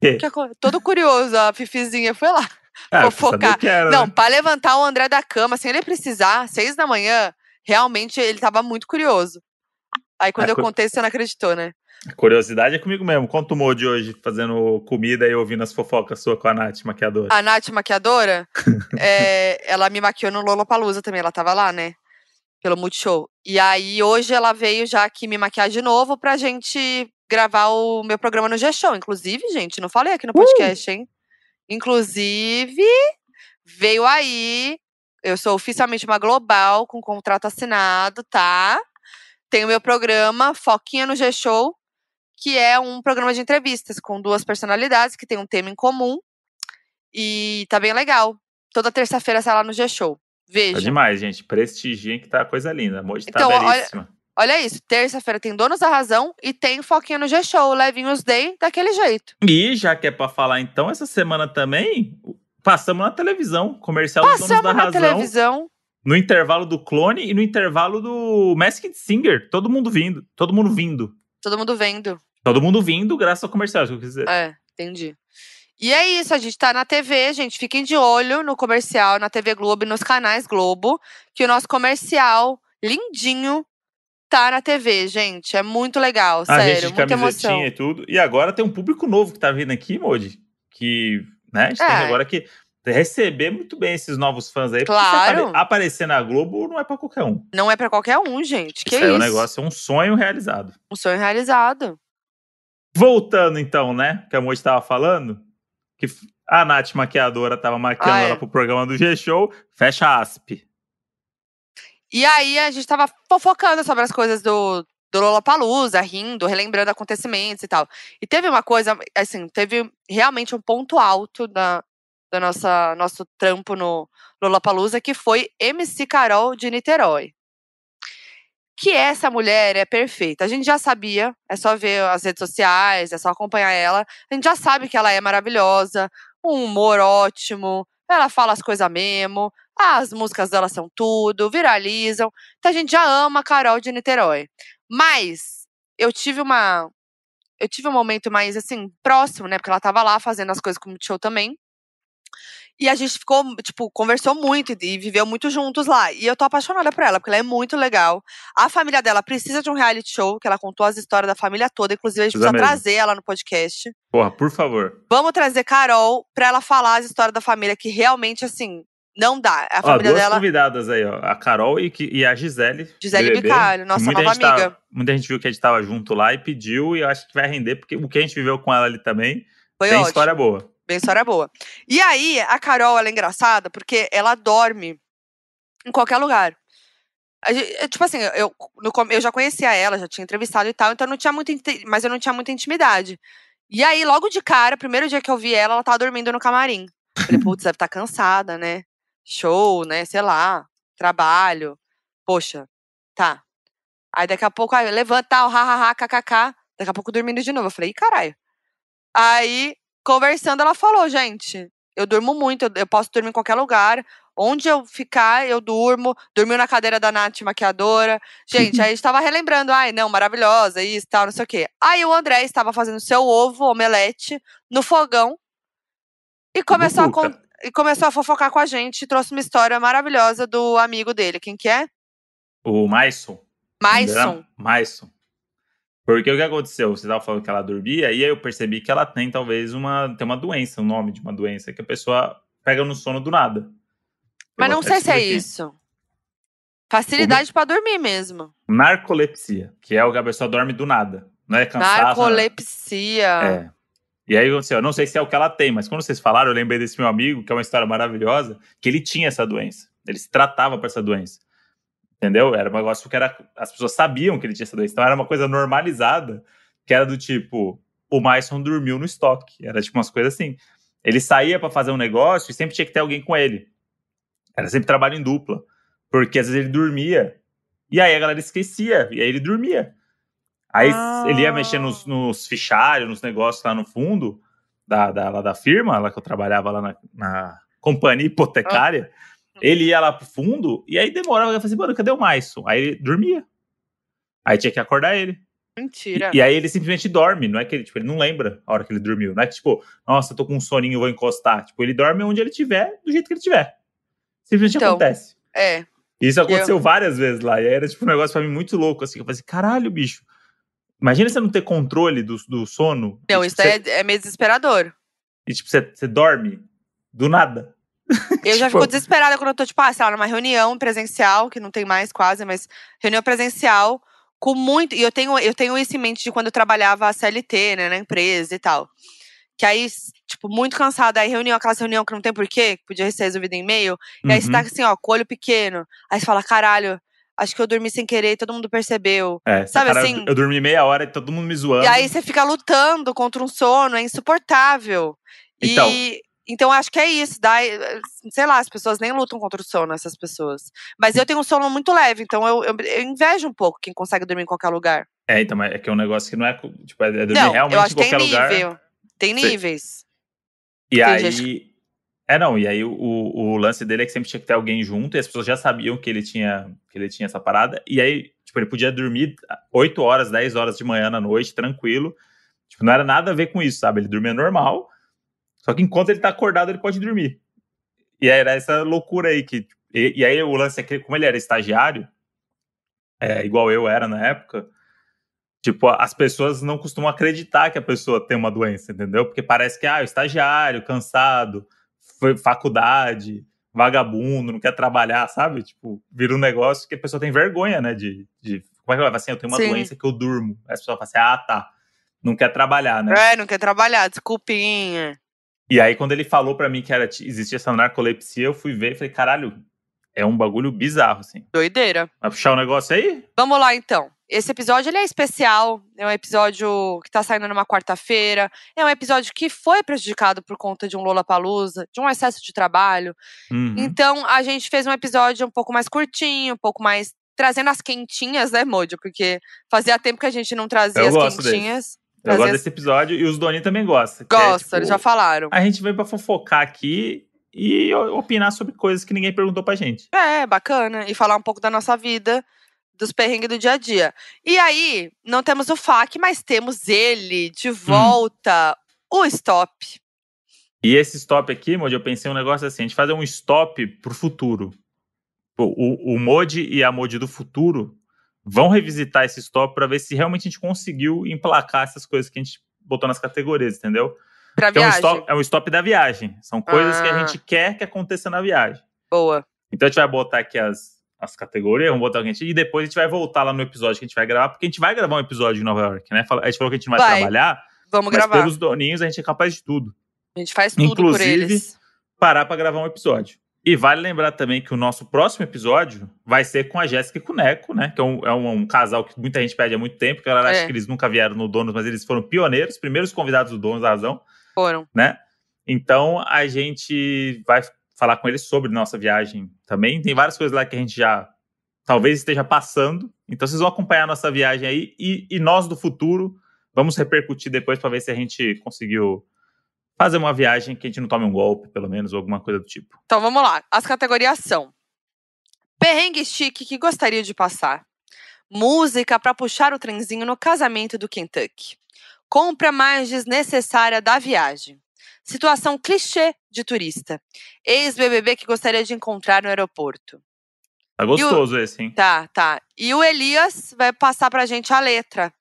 Que? Todo curioso, a Fifizinha foi lá. *laughs* É, *laughs* Vou pra saber focar. o que era, Não, né? pra levantar o André da cama, sem ele precisar, seis da manhã, realmente ele tava muito curioso. Aí quando eu cu- contei, você não acreditou, né? A curiosidade é comigo mesmo. Conta o Modi hoje fazendo comida e ouvindo as fofocas sua com a Nath, maquiadora. A Nath, maquiadora, *laughs* é, ela me maquiou no Lollapalooza também, ela tava lá, né? Pelo Multishow. E aí, hoje ela veio já aqui me maquiar de novo pra gente gravar o meu programa no G-Show. Inclusive, gente, não falei aqui no podcast, hein? Inclusive, veio aí. Eu sou oficialmente uma global com contrato assinado, tá? Tem o meu programa Foquinha no G-Show, que é um programa de entrevistas com duas personalidades que tem um tema em comum. E tá bem legal. Toda terça-feira sai lá no G-Show. Tá Veja. demais, gente. Prestigiem que tá coisa linda. A Modi tá Então, olha- belíssima. Olha isso, terça-feira tem Donos da Razão e tem Foquinha no G-Show, Levinhos Day, daquele jeito. E já que é pra falar então, essa semana também passamos na televisão. Comercial dos Donos Passamos da na Razão. televisão. No intervalo do Clone e no intervalo do Masked Singer. Todo mundo vindo. Todo mundo vindo. Todo mundo vendo. Todo mundo vindo graças ao comercial. que eu quis dizer. É, entendi. E é isso, a gente tá na TV, gente. Fiquem de olho no comercial, na TV Globo e nos canais Globo, que o nosso comercial lindinho tá na TV, gente. É muito legal, a sério. gente muita emoção. e tudo. E agora tem um público novo que tá vindo aqui, Modi. Que, né, a gente tem É. agora que receber muito bem esses novos fãs aí. Claro. apare- aparecer na Globo não é pra qualquer um. Não é pra qualquer um, gente. Que isso é um negócio, é um sonho realizado. Um sonho realizado. Voltando então, né, que a Modi tava falando, que a Nath maquiadora tava maquiando Ah, é. ela pro programa do G-Show, fecha asp. E aí a gente tava fofocando sobre as coisas do, do Lollapalooza, rindo, relembrando acontecimentos e tal. E teve uma coisa, assim, teve realmente um ponto alto da, da nossa nosso trampo no Lollapalooza, que foi MC Carol de Niterói. Que essa mulher é perfeita. A gente já sabia, é só ver as redes sociais, é só acompanhar ela. A gente já sabe que ela é maravilhosa, um humor ótimo, ela fala as coisas mesmo, as músicas dela são tudo, viralizam. Então a gente já ama a Carol de Niterói. Mas eu tive uma. Eu tive um momento mais assim, próximo, né? Porque ela tava lá fazendo as coisas com o Multishow também. E a gente ficou, tipo, conversou muito e e viveu muito juntos lá. E eu tô apaixonada por ela, porque ela é muito legal. A família dela precisa de um reality show, que ela contou as histórias da família toda. Inclusive, a gente Precisa precisa trazer ela no podcast. Porra, por favor. Vamos trazer Carol pra ela falar as histórias da família, que realmente, assim, não dá. A Ó, família duas dela. convidadas aí, ó. A Carol e, e a Gisele. Gisele BBB, Bicalho, nossa nova gente tava- amiga. muita gente viu que a gente tava junto lá e pediu, e eu acho que vai render, porque o que a gente viveu com ela ali também Foi tem ótimo. história boa. Bem história boa. E aí, a Carol, ela é engraçada porque ela dorme em qualquer lugar. É, tipo assim, eu, no eu já conhecia ela, já tinha entrevistado e tal, então não tinha inte- mas eu não tinha muita intimidade. E aí, logo de cara, primeiro dia que eu vi ela, ela tava dormindo no camarim. Falei, putz, deve estar cansada, né? Show, né? Sei lá, trabalho. Poxa, tá. Aí daqui a pouco, aí levanta, tal, hahaha, kkk. Daqui a pouco dormindo de novo. Eu falei, caralho. Aí, conversando, ela falou, gente, eu durmo muito, eu, eu posso dormir em qualquer lugar. Onde eu ficar, eu durmo. Dormiu na cadeira da Nath maquiadora. Gente, aí a gente tava relembrando, ai, não, maravilhosa, isso, tal, não sei o quê. Aí o André estava fazendo seu ovo, omelete, no fogão. E começou, a, con- e começou a fofocar com a gente. e Trouxe uma história maravilhosa do amigo dele. Quem que é? O Maison. Maison. Maison. Porque o que aconteceu? Você tava falando que ela dormia, e aí eu percebi que ela tem talvez uma. Tem uma doença, um nome de uma doença, que a pessoa pega no sono do nada. Mas Eu não sei se é isso. Facilidade pra dormir mesmo. Narcolepsia, que é o que a pessoa dorme do nada. Não é cansaço. Narcolepsia. É. E aí, assim, eu não sei se é o que ela tem, mas quando vocês falaram, eu lembrei desse meu amigo, que é uma história maravilhosa, que ele tinha essa doença. Ele se tratava para essa doença. Entendeu? Era um negócio que era, as pessoas sabiam que ele tinha essa doença. Então era uma coisa normalizada, que era do tipo, o Maison dormiu no estoque. Era tipo umas coisas assim. Ele saía para fazer um negócio e sempre tinha que ter alguém com ele. Era sempre trabalho em dupla. Porque às vezes ele dormia, e aí a galera esquecia, e aí ele dormia. Aí Ah. ele ia mexer nos, nos fichários, nos negócios lá no fundo da, da, lá da firma, lá que eu trabalhava lá na, na companhia hipotecária. Ele ia lá pro fundo e aí demorava. Eu falei assim, mano, cadê o Maison? Aí ele dormia. Aí tinha que acordar ele. Mentira. E, e aí ele simplesmente dorme, não é que ele, tipo, ele não lembra a hora que ele dormiu. Não é que, tipo, nossa, tô com um soninho, vou encostar. Tipo, ele dorme onde ele tiver, do jeito que ele tiver. Simplesmente Então, acontece. É. E isso aconteceu várias vezes lá. E aí era tipo um negócio pra mim muito louco, assim. Eu falei assim, caralho, bicho. Imagina você não ter controle do, do sono. Não, e, isso tipo, daí você, é, é meio desesperador. e tipo, você, você dorme do nada. Eu já Tipo- fico desesperada quando eu tô, tipo, ah, sei lá, numa reunião presencial, que não tem mais quase, mas reunião presencial, com muito. E eu tenho, eu tenho isso em mente de quando eu trabalhava a CLT, né, na empresa e tal. Que aí, tipo, muito cansada. Aí reunião, aquelas reunião que não tem porquê, que podia ser resolvida em e-mail. E aí você Uhum. tá assim, ó, com o olho pequeno. Aí você fala, caralho, acho que eu dormi sem querer e todo mundo percebeu. É, sabe cara, assim? Eu dormi meia hora e todo mundo me zoando. E aí você fica lutando contra um sono, é insuportável. Então. E então acho que é isso, dá, sei lá, as pessoas nem lutam contra o sono, essas pessoas. Mas eu tenho um sono muito leve, então eu, eu, eu invejo um pouco quem consegue dormir em qualquer lugar. É, então, é que é um negócio que não é. Tipo, é dormir não, realmente eu acho em que tem qualquer lugar. nível. Tem níveis. E Tem aí. É, não, e aí o, o lance dele é que sempre tinha que ter alguém junto, e as pessoas já sabiam que ele tinha, que ele tinha essa parada, e aí, tipo, ele podia dormir 8 horas, 10 horas de manhã na noite, tranquilo. Tipo, não era nada a ver com isso, sabe? Ele dormia normal, só que enquanto ele tá acordado, ele pode dormir. E era essa loucura aí que. E, e aí o lance é que, como ele era estagiário, é, igual eu era na época, tipo, as pessoas não costumam acreditar que a pessoa tem uma doença, entendeu? Porque parece que, ah, o estagiário, cansado, foi faculdade, vagabundo, não quer trabalhar, sabe? Tipo, vira um negócio que a pessoa tem vergonha, né? De, de como é que fala assim? Eu tenho uma Sim. doença que eu durmo. Aí a pessoa fala assim, ah, tá. Não quer trabalhar, né? É, não quer trabalhar, desculpinha. E aí, quando ele falou para mim que era, existia essa narcolepsia, eu fui ver e falei, caralho, é um bagulho bizarro, assim. Doideira. Vai puxar o um negócio aí? Vamos lá, então. Esse episódio ele é especial, é um episódio que tá saindo numa quarta-feira, é um episódio que foi prejudicado por conta de um Lollapalooza, de um excesso de trabalho. Uhum. Então, a gente fez um episódio um pouco mais curtinho, um pouco mais trazendo as quentinhas, né, Mojo? Porque fazia tempo que a gente não trazia Eu as quentinhas. Desse. Eu gosto desse episódio e os Doni também gostam. Gosta, é, tipo, eles já falaram. A gente veio pra fofocar aqui e opinar sobre coisas que ninguém perguntou pra gente. É, bacana. E falar um pouco da nossa vida, dos perrengues do dia a dia. E aí, não temos o FAQ, mas temos ele de hum. volta, hum. o stop. E esse stop aqui, Modi, eu pensei um negócio assim: a gente fazer um stop pro futuro. O, o, o Modi e a Modi do futuro vão revisitar esse stop para ver se realmente a gente conseguiu emplacar essas coisas que a gente botou nas categorias, entendeu? Pra então, viagem. É um, stop, é um stop da viagem. São coisas ah. que a ah. gente quer que aconteça na viagem. Boa. Então a gente vai botar aqui as, as categorias, vamos botar o que a gente. E depois a gente vai voltar lá no episódio que a gente vai gravar, porque a gente vai gravar um episódio em Nova York, né? A gente falou que a gente não vai, vai. trabalhar. Vamos mas gravar. pelos doninhos a gente é capaz de tudo. A gente faz tudo Inclusive, por eles. parar para gravar um episódio. E vale lembrar também que o nosso próximo episódio vai ser com a Jéssica e com o Neco, né? Que é um, é um, casal que muita gente pede há muito tempo, que a galera é. acha que eles nunca vieram no Donos, mas eles foram pioneiros, primeiros convidados do Donos da Razão. Foram. Né? Então a gente vai falar com eles sobre nossa viagem também. Tem várias coisas lá que a gente já talvez esteja passando. Então vocês vão acompanhar a nossa viagem aí e, e nós do futuro vamos repercutir depois para ver se a gente conseguiu fazer uma viagem que a gente não tome um golpe, pelo menos, ou alguma coisa do tipo. Então vamos lá. As categorias são: perrengue chique que gostaria de passar, música para puxar o trenzinho no casamento do Kentucky, compra mais desnecessária da viagem, situação clichê de turista, ex-BBB que gostaria de encontrar no aeroporto. Tá gostoso o... esse, hein? Tá, tá. E o Elias vai passar pra gente a letra.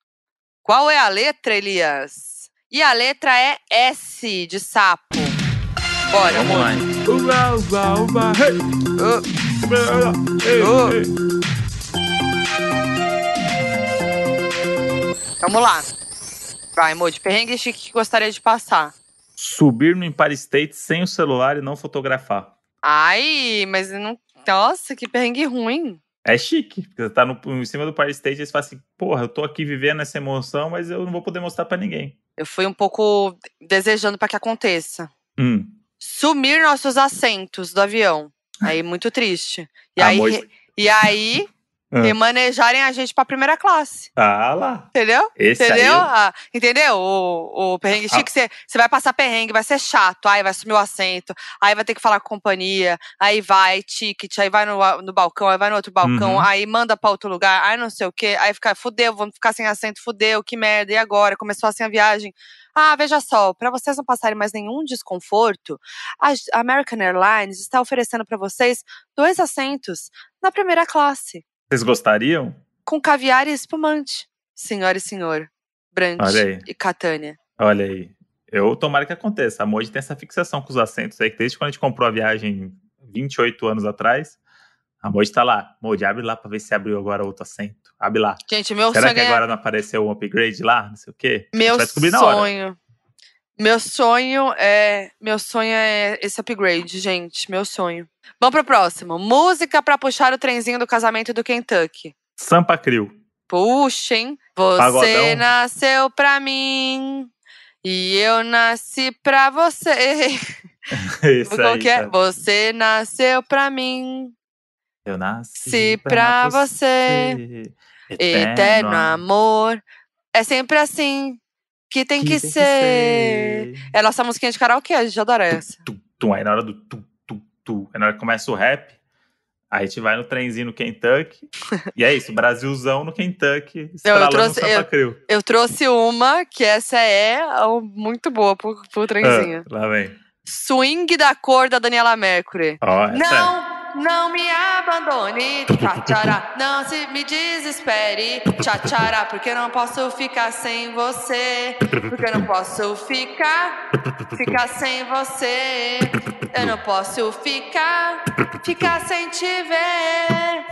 Qual é a letra, Elias? E a letra é S de sapo. Bora, Vamos lá. Uba, uba, uba, hey. uh. hey, Vamos lá. Vai, Moody. Perrengue chique que gostaria de passar. Subir no Empire State sem o celular e não fotografar. Ai, mas não. Nossa, que perrengue ruim. É chique, porque você tá no, em cima do Empire State e você fala assim, porra, eu tô aqui vivendo essa emoção, mas eu não vou poder mostrar para ninguém. Eu fui um pouco desejando para que aconteça. Hum. Sumir nossos assentos do avião. Aí, muito triste. E aí, e aí Uhum. Remanejarem a gente pra primeira classe. Ah lá. Entendeu? Esse entendeu? Ah, entendeu? O, o perrengue chique, você ah. vai passar perrengue, vai ser chato, aí vai sumir o assento, aí vai ter que falar com a companhia, aí vai, ticket, aí vai no, no balcão, aí vai no outro balcão, uhum. aí manda pra outro lugar, aí não sei o quê, aí fica, fudeu, vamos ficar sem assento, fudeu, que merda, e agora? Começou assim a viagem. Ah, veja só, para vocês não passarem mais nenhum desconforto, a American Airlines está oferecendo para vocês dois assentos na primeira classe. Vocês gostariam? Com caviar e espumante, senhora e senhor. Brant e Catânia. Olha aí. Eu tomara que aconteça. A Moji tem essa fixação com os assentos aí, que desde quando a gente comprou a viagem 28 anos atrás, a Moji tá lá. Moji, abre lá pra ver se abriu agora outro assento. Abre lá. Gente, meu Será sonho. Será que é agora não apareceu um upgrade lá? Não sei o quê? Meu sonho. Meu sonho é. Meu sonho é esse upgrade, gente. Meu sonho. Vamos pro próximo. Música para puxar o trenzinho do casamento do Kentucky. Sampa Crio. Puxem. Você Pagodão. nasceu pra mim. E eu nasci pra você. *laughs* Isso Qual aí, que é? Você nasceu pra mim. Eu nasci Se pra, pra você. você. Eterno, Eterno amor. É sempre assim que tem que, que, tem ser. que ser. É nossa musiquinha de karaokê, a gente adora essa. Tu, tu, aí na hora do tu, tu, tu, aí na hora que começa o rap, a gente vai no trenzinho no Kentucky. e é isso, Brasilzão no Kentucky, *laughs* eu, eu trouxe, eu, eu, trouxe uma, que essa é muito boa pro, pro trenzinho. Ah, lá vem. Swing da cor da Daniela Mercury. Oh, Não! Não me abandone. Tchatchara, *laughs* não se me desespere. Tchatchara, porque eu não posso ficar sem você. Porque eu não posso ficar, ficar sem você. Eu não posso ficar, ficar sem te ver.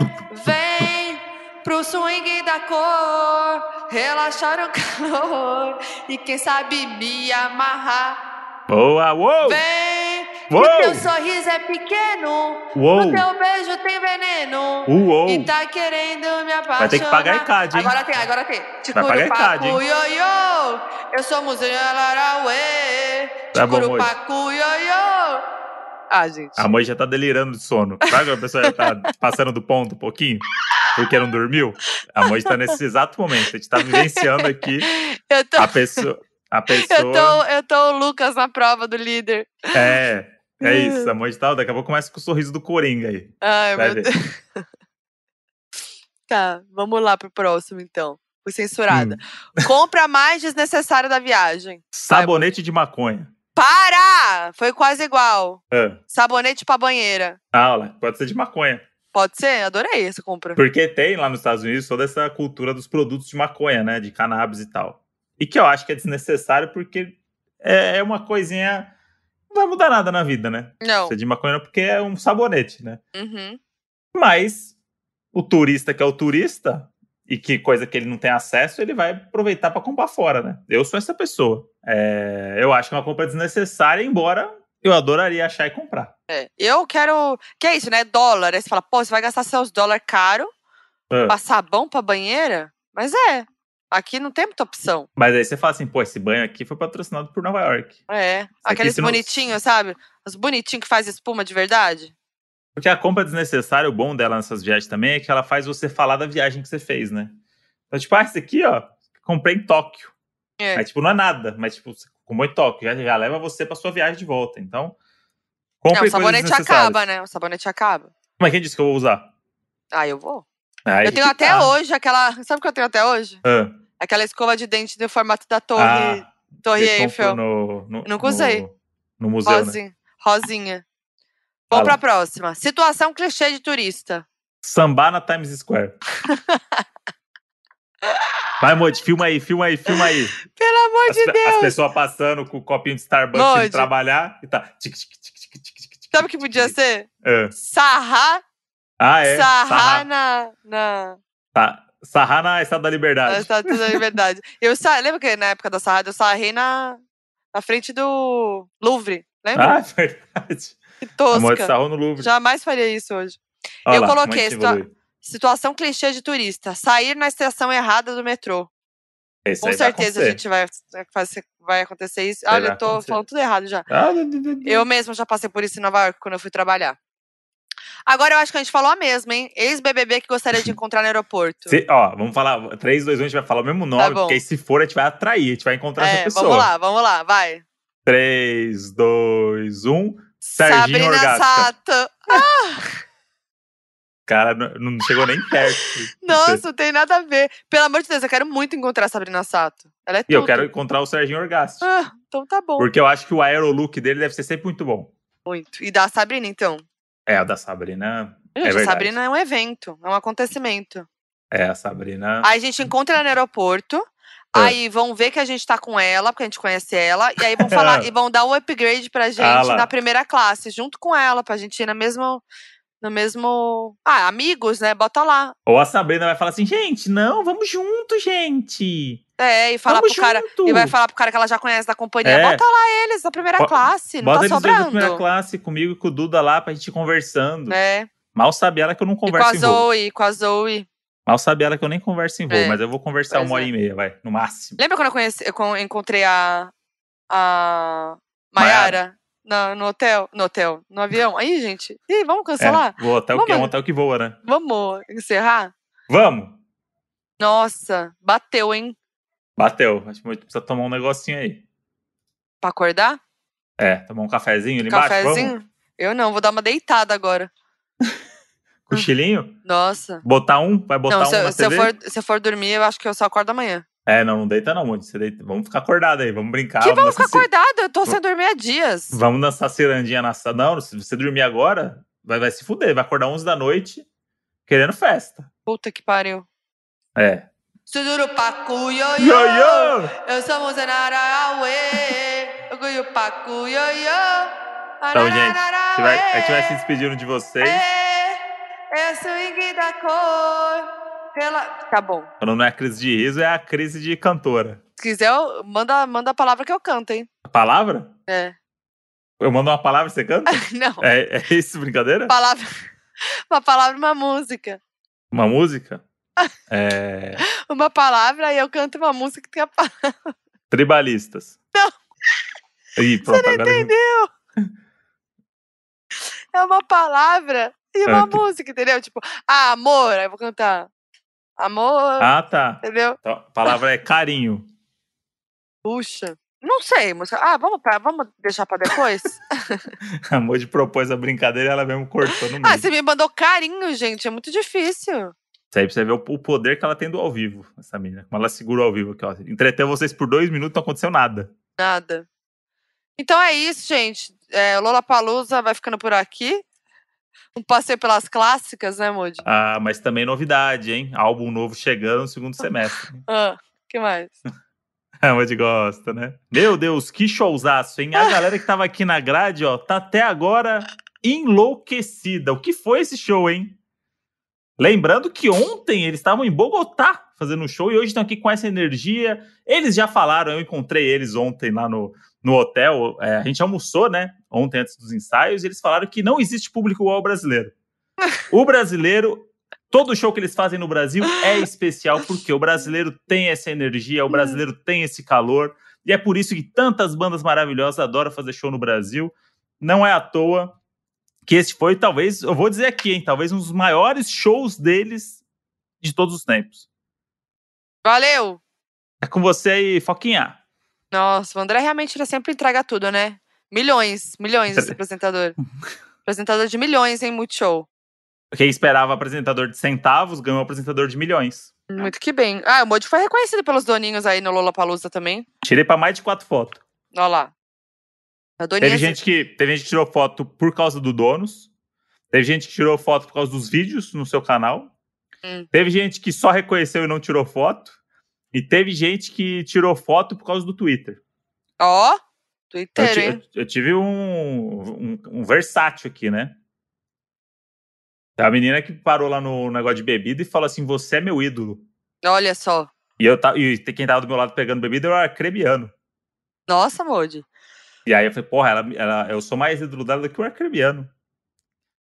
Vem pro swing da cor, relaxar o calor e quem sabe me amarrar. Boa, uou! Vem, Uou! que teu sorriso é pequeno, Uou! o teu beijo tem veneno. Uou! E tá querendo me apaixonar. Vai ter que pagar ECAD, hein? Agora tem, agora tem. pagar ECAD, Ticurupacu, ioiô. Eu sou muzinha larauê. Tá bom, Moji. Ticurupacu, ioiô. Ah, gente. A mãe já tá delirando de sono. Sabe quando a pessoa já tá *laughs* passando do ponto um pouquinho? Porque não dormiu? A mãe está nesse exato momento. A gente tá vivenciando aqui Eu tô, a pessoa. A pessoa. *laughs* eu tô, eu tô o Lucas na prova do líder. É, é isso. A mãe tá. Daqui a pouco começa com o sorriso do Coringa aí. Ai, Vai meu ver. Deus. *laughs* Tá, vamos lá pro próximo então. Fui censurada. Hum. Compra mais desnecessária da viagem. Sabonete de maconha. Para! Foi quase igual. Ah, Sabonete pra banheira. ah, olha pode ser de maconha. Pode ser? Adorei essa compra. Porque tem lá nos Estados Unidos toda essa cultura dos produtos de maconha, né? De cannabis e tal. E que eu acho que é desnecessário porque é é uma coisinha. Não vai mudar nada na vida, né? Não. Ser de maconha porque é um sabonete, né? Uhum. Mas o turista que é o turista e que coisa que ele não tem acesso, ele vai aproveitar para comprar fora, né? Eu sou essa pessoa. É, eu acho que é uma compra desnecessária, embora eu adoraria achar e comprar. É. Eu quero. Que é isso, né? Dólar. Aí você fala, pô, você vai gastar seus dólares caro Ah, pra sabão pra banheira? Mas é. Aqui não tem muita opção. Mas aí você fala assim, pô, esse banho aqui foi patrocinado por Nova York. É. Aqueles se não- bonitinhos, sabe? Os bonitinhos que faz espuma de verdade. Porque a compra desnecessária, o bom dela nessas viagens também é que ela faz você falar da viagem que você fez, né? Então, tipo, ah, esse aqui, ó, comprei em Tóquio. É. Aí, tipo, não é nada, mas, tipo, você comprou em Tóquio, já, já leva você pra sua viagem de volta. Então, compre Não, o sabonete acaba, né? O sabonete acaba. Mas quem disse que eu vou usar? Ah, eu vou. Aí eu tenho até tá. hoje aquela. Sabe o que eu tenho até hoje? Ah, Aquela escova de dente no formato da torre, Ah, torre Eiffel. No, no, Nunca usei. No, no museu, né? Rosinha. Rosinha. Vamos pra próxima. Situação clichê de turista. Sambar na Times Square. *laughs* Vai, Moody, filma aí, filma aí, filma aí. Pelo amor As, de Deus! as pessoas passando com o copinho de Starbucks Moody. indo trabalhar e tá. tic, tic, tic, Sabe o que podia ser? Ah. Sarrar, Ah, é? sarrar Sarrar. na, na, Tá. Sarrar na Estátua da na Liberdade. Estátua da Liberdade. Eu sa... Lembra que na época da sarrada eu sarrei na, na frente do Louvre? Lembra? Ah, é *laughs* verdade. que A tosca. sarrou no Louvre. Jamais faria isso hoje. Olha eu lá, coloquei que situa-. Situação clichê de turista. Sair na estação errada do metrô. Esse Com certeza a gente vai, vai acontecer isso. Olha, vai eu tô acontecer. falando tudo errado já. Ah. Eu mesma já passei por isso em Nova York quando eu fui trabalhar. Agora eu acho que a gente falou a mesma, hein? Ex-BBB que gostaria de *laughs* encontrar no aeroporto. Se- ó, vamos falar. 3, 2, 1, a gente vai falar o mesmo nome, Tá porque aí se for, a gente vai atrair, a gente vai encontrar essa É, pessoa. vamos lá, vamos lá, vai. 3, 2, 1. Serginho Sabrina Orgasca. Sato. *laughs* Cara, não, não chegou nem perto. Nossa, não tem nada a ver. Pelo amor de Deus, eu quero muito encontrar a Sabrina Sato. Ela é tudo. E eu quero encontrar o Serginho Orgasti. Ah, então tá bom. Porque eu acho que o aerolook dele deve ser sempre muito bom. Muito. E da Sabrina, então. É, a da Sabrina. Gente, é a verdade. Sabrina é um evento, é um acontecimento. É, a Sabrina. Aí a gente encontra ela no aeroporto. É. Aí vão ver que a gente tá com ela, porque a gente conhece ela. E aí vão *laughs* falar e vão dar o upgrade pra gente Ah na primeira classe, junto com ela, pra gente ir no mesmo. No mesmo. Ah, amigos, né? Bota lá. Ou a Sabrina vai falar assim, gente, não, vamos junto, gente. É, e fala vamos pro cara. junto. E vai falar pro cara que ela já conhece da companhia. É. Bota lá eles na primeira Bo- classe, não Bota tá eles sobrando. primeira classe comigo e com o Duda lá pra gente ir conversando. É. Mal sabe ela que eu não E com converso a em voo. Zoe, com a Zoe. Mal sabe ela que eu nem converso em voo, É. mas eu vou conversar Pois uma hora é. e meia, vai, no máximo. Lembra quando eu, conheci, eu con- encontrei a. A. Mayara? na- no hotel? No hotel, no avião. Aí, gente. Ih, vamos cancelar? É, vou hotel que é um Vamos. hotel que voa, né? Vamos encerrar? Vamos! Nossa, bateu, hein? Bateu. Acho que precisa tomar um negocinho aí. Pra acordar? É, tomar um cafezinho ali embaixo, Cafezinho? vamos? Eu não, vou dar uma deitada agora. *laughs* Cochilinho? Nossa. Botar um? Vai botar não, um se, eu- na se eu TV? for, se eu for dormir, eu acho que eu só acordo amanhã. É, não, não deita não. Você deita... Vamos ficar acordado aí, vamos brincar. que vamos dançar ficar ci- acordado? Eu tô sem dormir há dias. Vamos dançar cirandinha na sala. Não, se você dormir agora, vai, vai se fuder, vai acordar 11 da noite querendo festa. Puta que pariu. É. Sudurupacu yo Yo, yo! Eu sou Zenarauê. Pacu yo Então, gente, a gente vai, a gente vai se despedindo de vocês. É swing da cor. Pela... Tá bom. Quando não é a crise de riso, é a crise de cantora. Se quiser, eu- manda, manda a palavra que eu canto, hein? A palavra? É. Eu mando uma palavra e você canta? *laughs* Não. É, é isso, brincadeira? Palavra... *laughs* Uma palavra, uma música. Uma música? É, *laughs* Uma palavra e eu canto uma música que tem a palavra. tribalistas. Não. Ih, pronto, agora. Entendeu? *laughs* É uma palavra e uma Ah, que- música, entendeu? Tipo, ah, amor, aí eu vou cantar. Amor, Ah, tá. entendeu? Então, a palavra é carinho. Puxa. Não sei, música. Ah, vamos, pra, vamos deixar pra depois? *laughs* A Moji propôs a brincadeira e ela mesmo cortou no meio. ah, você me mandou carinho, gente. É muito difícil. Isso aí pra você ver o, o poder que ela tem do ao vivo, essa menina. Como ela segura ao vivo aqui, ó. Entreteu vocês por dois minutos, não aconteceu nada. Nada. Então é isso, gente. É, o Lollapalooza vai ficando por aqui. Um passeio pelas clássicas, né, Moody? Ah, mas também novidade, hein? Álbum novo chegando no segundo semestre. *laughs* Ah, que mais? *laughs* A Moji gosta, né? Meu Deus, que showzaço, hein? A *laughs* galera que tava aqui na grade, ó, tá até agora enlouquecida. O que foi esse show, hein? Lembrando que ontem eles estavam em Bogotá fazendo um show e hoje estão aqui com essa energia. Eles já falaram, eu encontrei eles ontem lá no, no hotel. é, a gente almoçou, né? Ontem antes dos ensaios, e eles falaram que não existe público igual ao brasileiro. O brasileiro, todo show que eles fazem no Brasil é especial porque o brasileiro tem essa energia, o brasileiro tem esse calor. E é por isso que tantas bandas maravilhosas adoram fazer show no Brasil. Não é à toa que esse foi, talvez, eu vou dizer aqui, hein, talvez um dos maiores shows deles de todos os tempos. Valeu! É com você aí, Foquinha. Nossa, o André realmente ele sempre entrega tudo, né? Milhões, milhões esse apresentador. *laughs* apresentador de milhões em Multishow. Quem esperava apresentador de centavos ganhou apresentador de milhões. Muito que bem. Ah, o Moody foi reconhecido pelos doninhos aí no Lollapalooza também. Tirei pra mais de quatro fotos. Olha lá. Teve gente, que, teve gente que tirou foto por causa do donos. Teve gente que tirou foto por causa dos vídeos no seu canal. Hum. Teve gente que só reconheceu e não tirou foto. E teve gente que tirou foto por causa do Twitter. Ó, Eu, Twitter, ti- hein? eu- eu tive um, um, um versátil aqui, né? A menina que parou lá no negócio de bebida e falou assim: Você é meu ídolo. Olha só. E, eu e quem tava do meu lado pegando bebida era o Arcrebiano. Nossa, Moody. E aí eu falei: Porra, ela, ela- eu sou mais ídolo dela do que o Arcrebiano.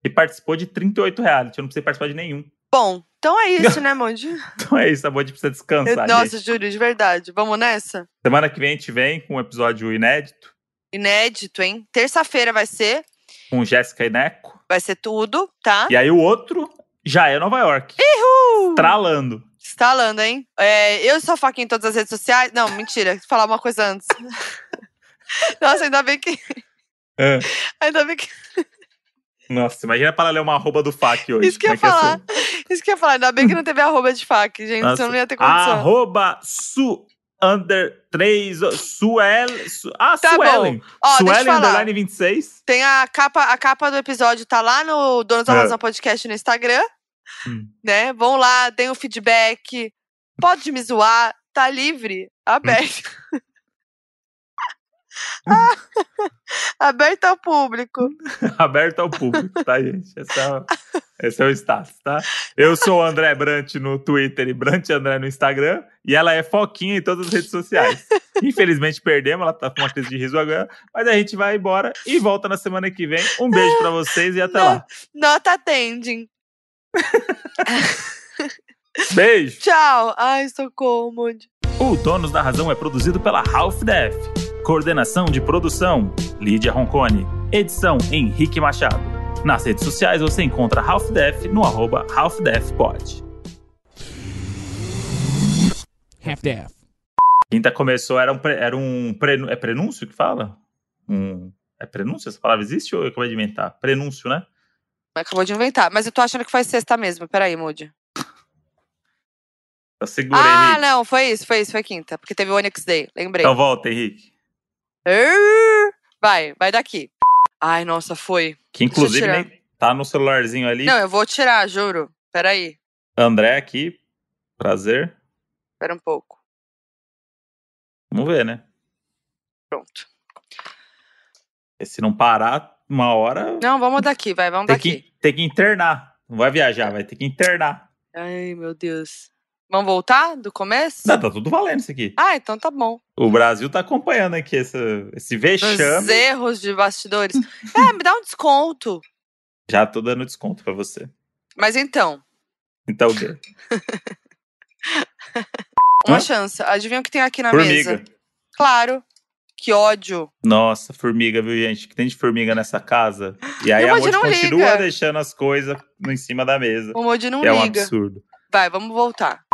E participou de 38 reality. Eu não precisei participar de nenhum. Bom, então é isso, *laughs* né, Moody? Então é isso, a Band precisa descansar. Nossa, gente. Júlio, de verdade. Vamos nessa? Semana que vem a gente vem com um episódio inédito Inédito, hein? Terça-feira vai ser. com Jéssica e Neco. Vai ser tudo, tá? E aí o outro já é Nova York. Uhul! Tralando. Instalando, hein? É, eu sou Foquinha em todas as redes sociais. Não, mentira. Vou falar uma coisa antes. *laughs* Nossa, ainda bem que. É. Ainda bem que. Nossa, imagina para ler uma arroba do FAC hoje. Isso que eu ia é falar. ser? Isso que eu ia falar. Ainda bem que não teve arroba de fac, gente. Nossa. Senão não ia ter condição. Arroba su under 3 Suel. Su, ah, Tá bom. Suelen. Ó, deixa eu Suelen underline 26. Tem a capa, a capa do episódio tá lá no Donos da É. Razão Podcast no Instagram, Hum. né? Vão lá, deem o feedback. Pode me zoar, tá livre, aberto. Ah, *laughs* aberto ao público. *laughs* Aberto ao público, tá, gente? Esse é, o, esse é o status, tá? Eu sou o André Brant no Twitter e Brant André no Instagram. E ela é foquinha em todas as redes sociais. Infelizmente perdemos, ela tá com uma crise de riso agora. Mas a gente vai embora e volta na semana que vem. Um beijo pra vocês e até lá. Nota tending. *laughs* Beijo! Tchau. Ai, socorro, Moody. O Donos da Razão é produzido pela Half Def. Coordenação de produção: Lídia Roncone. Edição: Henrique Machado. Nas redes sociais você encontra Half Def no arroba HalfDefPod. Half-Death. Quinta começou, era um, pre- era um prenu- é prenúncio que fala? Um, é prenúncio? Essa palavra existe ou eu acabei de inventar? Prenúncio, né? Acabou de inventar. Mas eu tô achando que foi sexta mesmo. Peraí, Moody. Eu segurei, Ah, Henrique. não. Foi isso, foi isso. Foi quinta. Porque teve o Onyx Day. Lembrei. Então volta, Henrique. Vai, vai daqui. Ai, nossa, foi. Que inclusive nem, Tá no celularzinho ali. Não, eu vou tirar, juro. Peraí. André aqui. Prazer. Espera um pouco. Vamos ver, né? Pronto. E se não parar uma hora. Não, vamos daqui, vai, vamos tem daqui. Que, tem que internar. Não vai viajar, vai ter que internar. Ai, meu Deus. Vamos voltar do começo? Não, tá tudo valendo isso aqui. Ah, então tá bom. O Brasil tá acompanhando aqui esse, esse vexame. Os erros de bastidores. *laughs* é, me dá um desconto. Já tô dando desconto pra você. Mas então. Então o quê? *laughs* Uma Hã? chance. Adivinha o que tem aqui na Formiga. mesa? Claro. Que ódio. Nossa, formiga, viu, gente? Que tem de formiga nessa casa. E aí E a Moji continua liga. deixando as coisas em cima da mesa. O Modi não é um liga. absurdo. Vai, vamos voltar.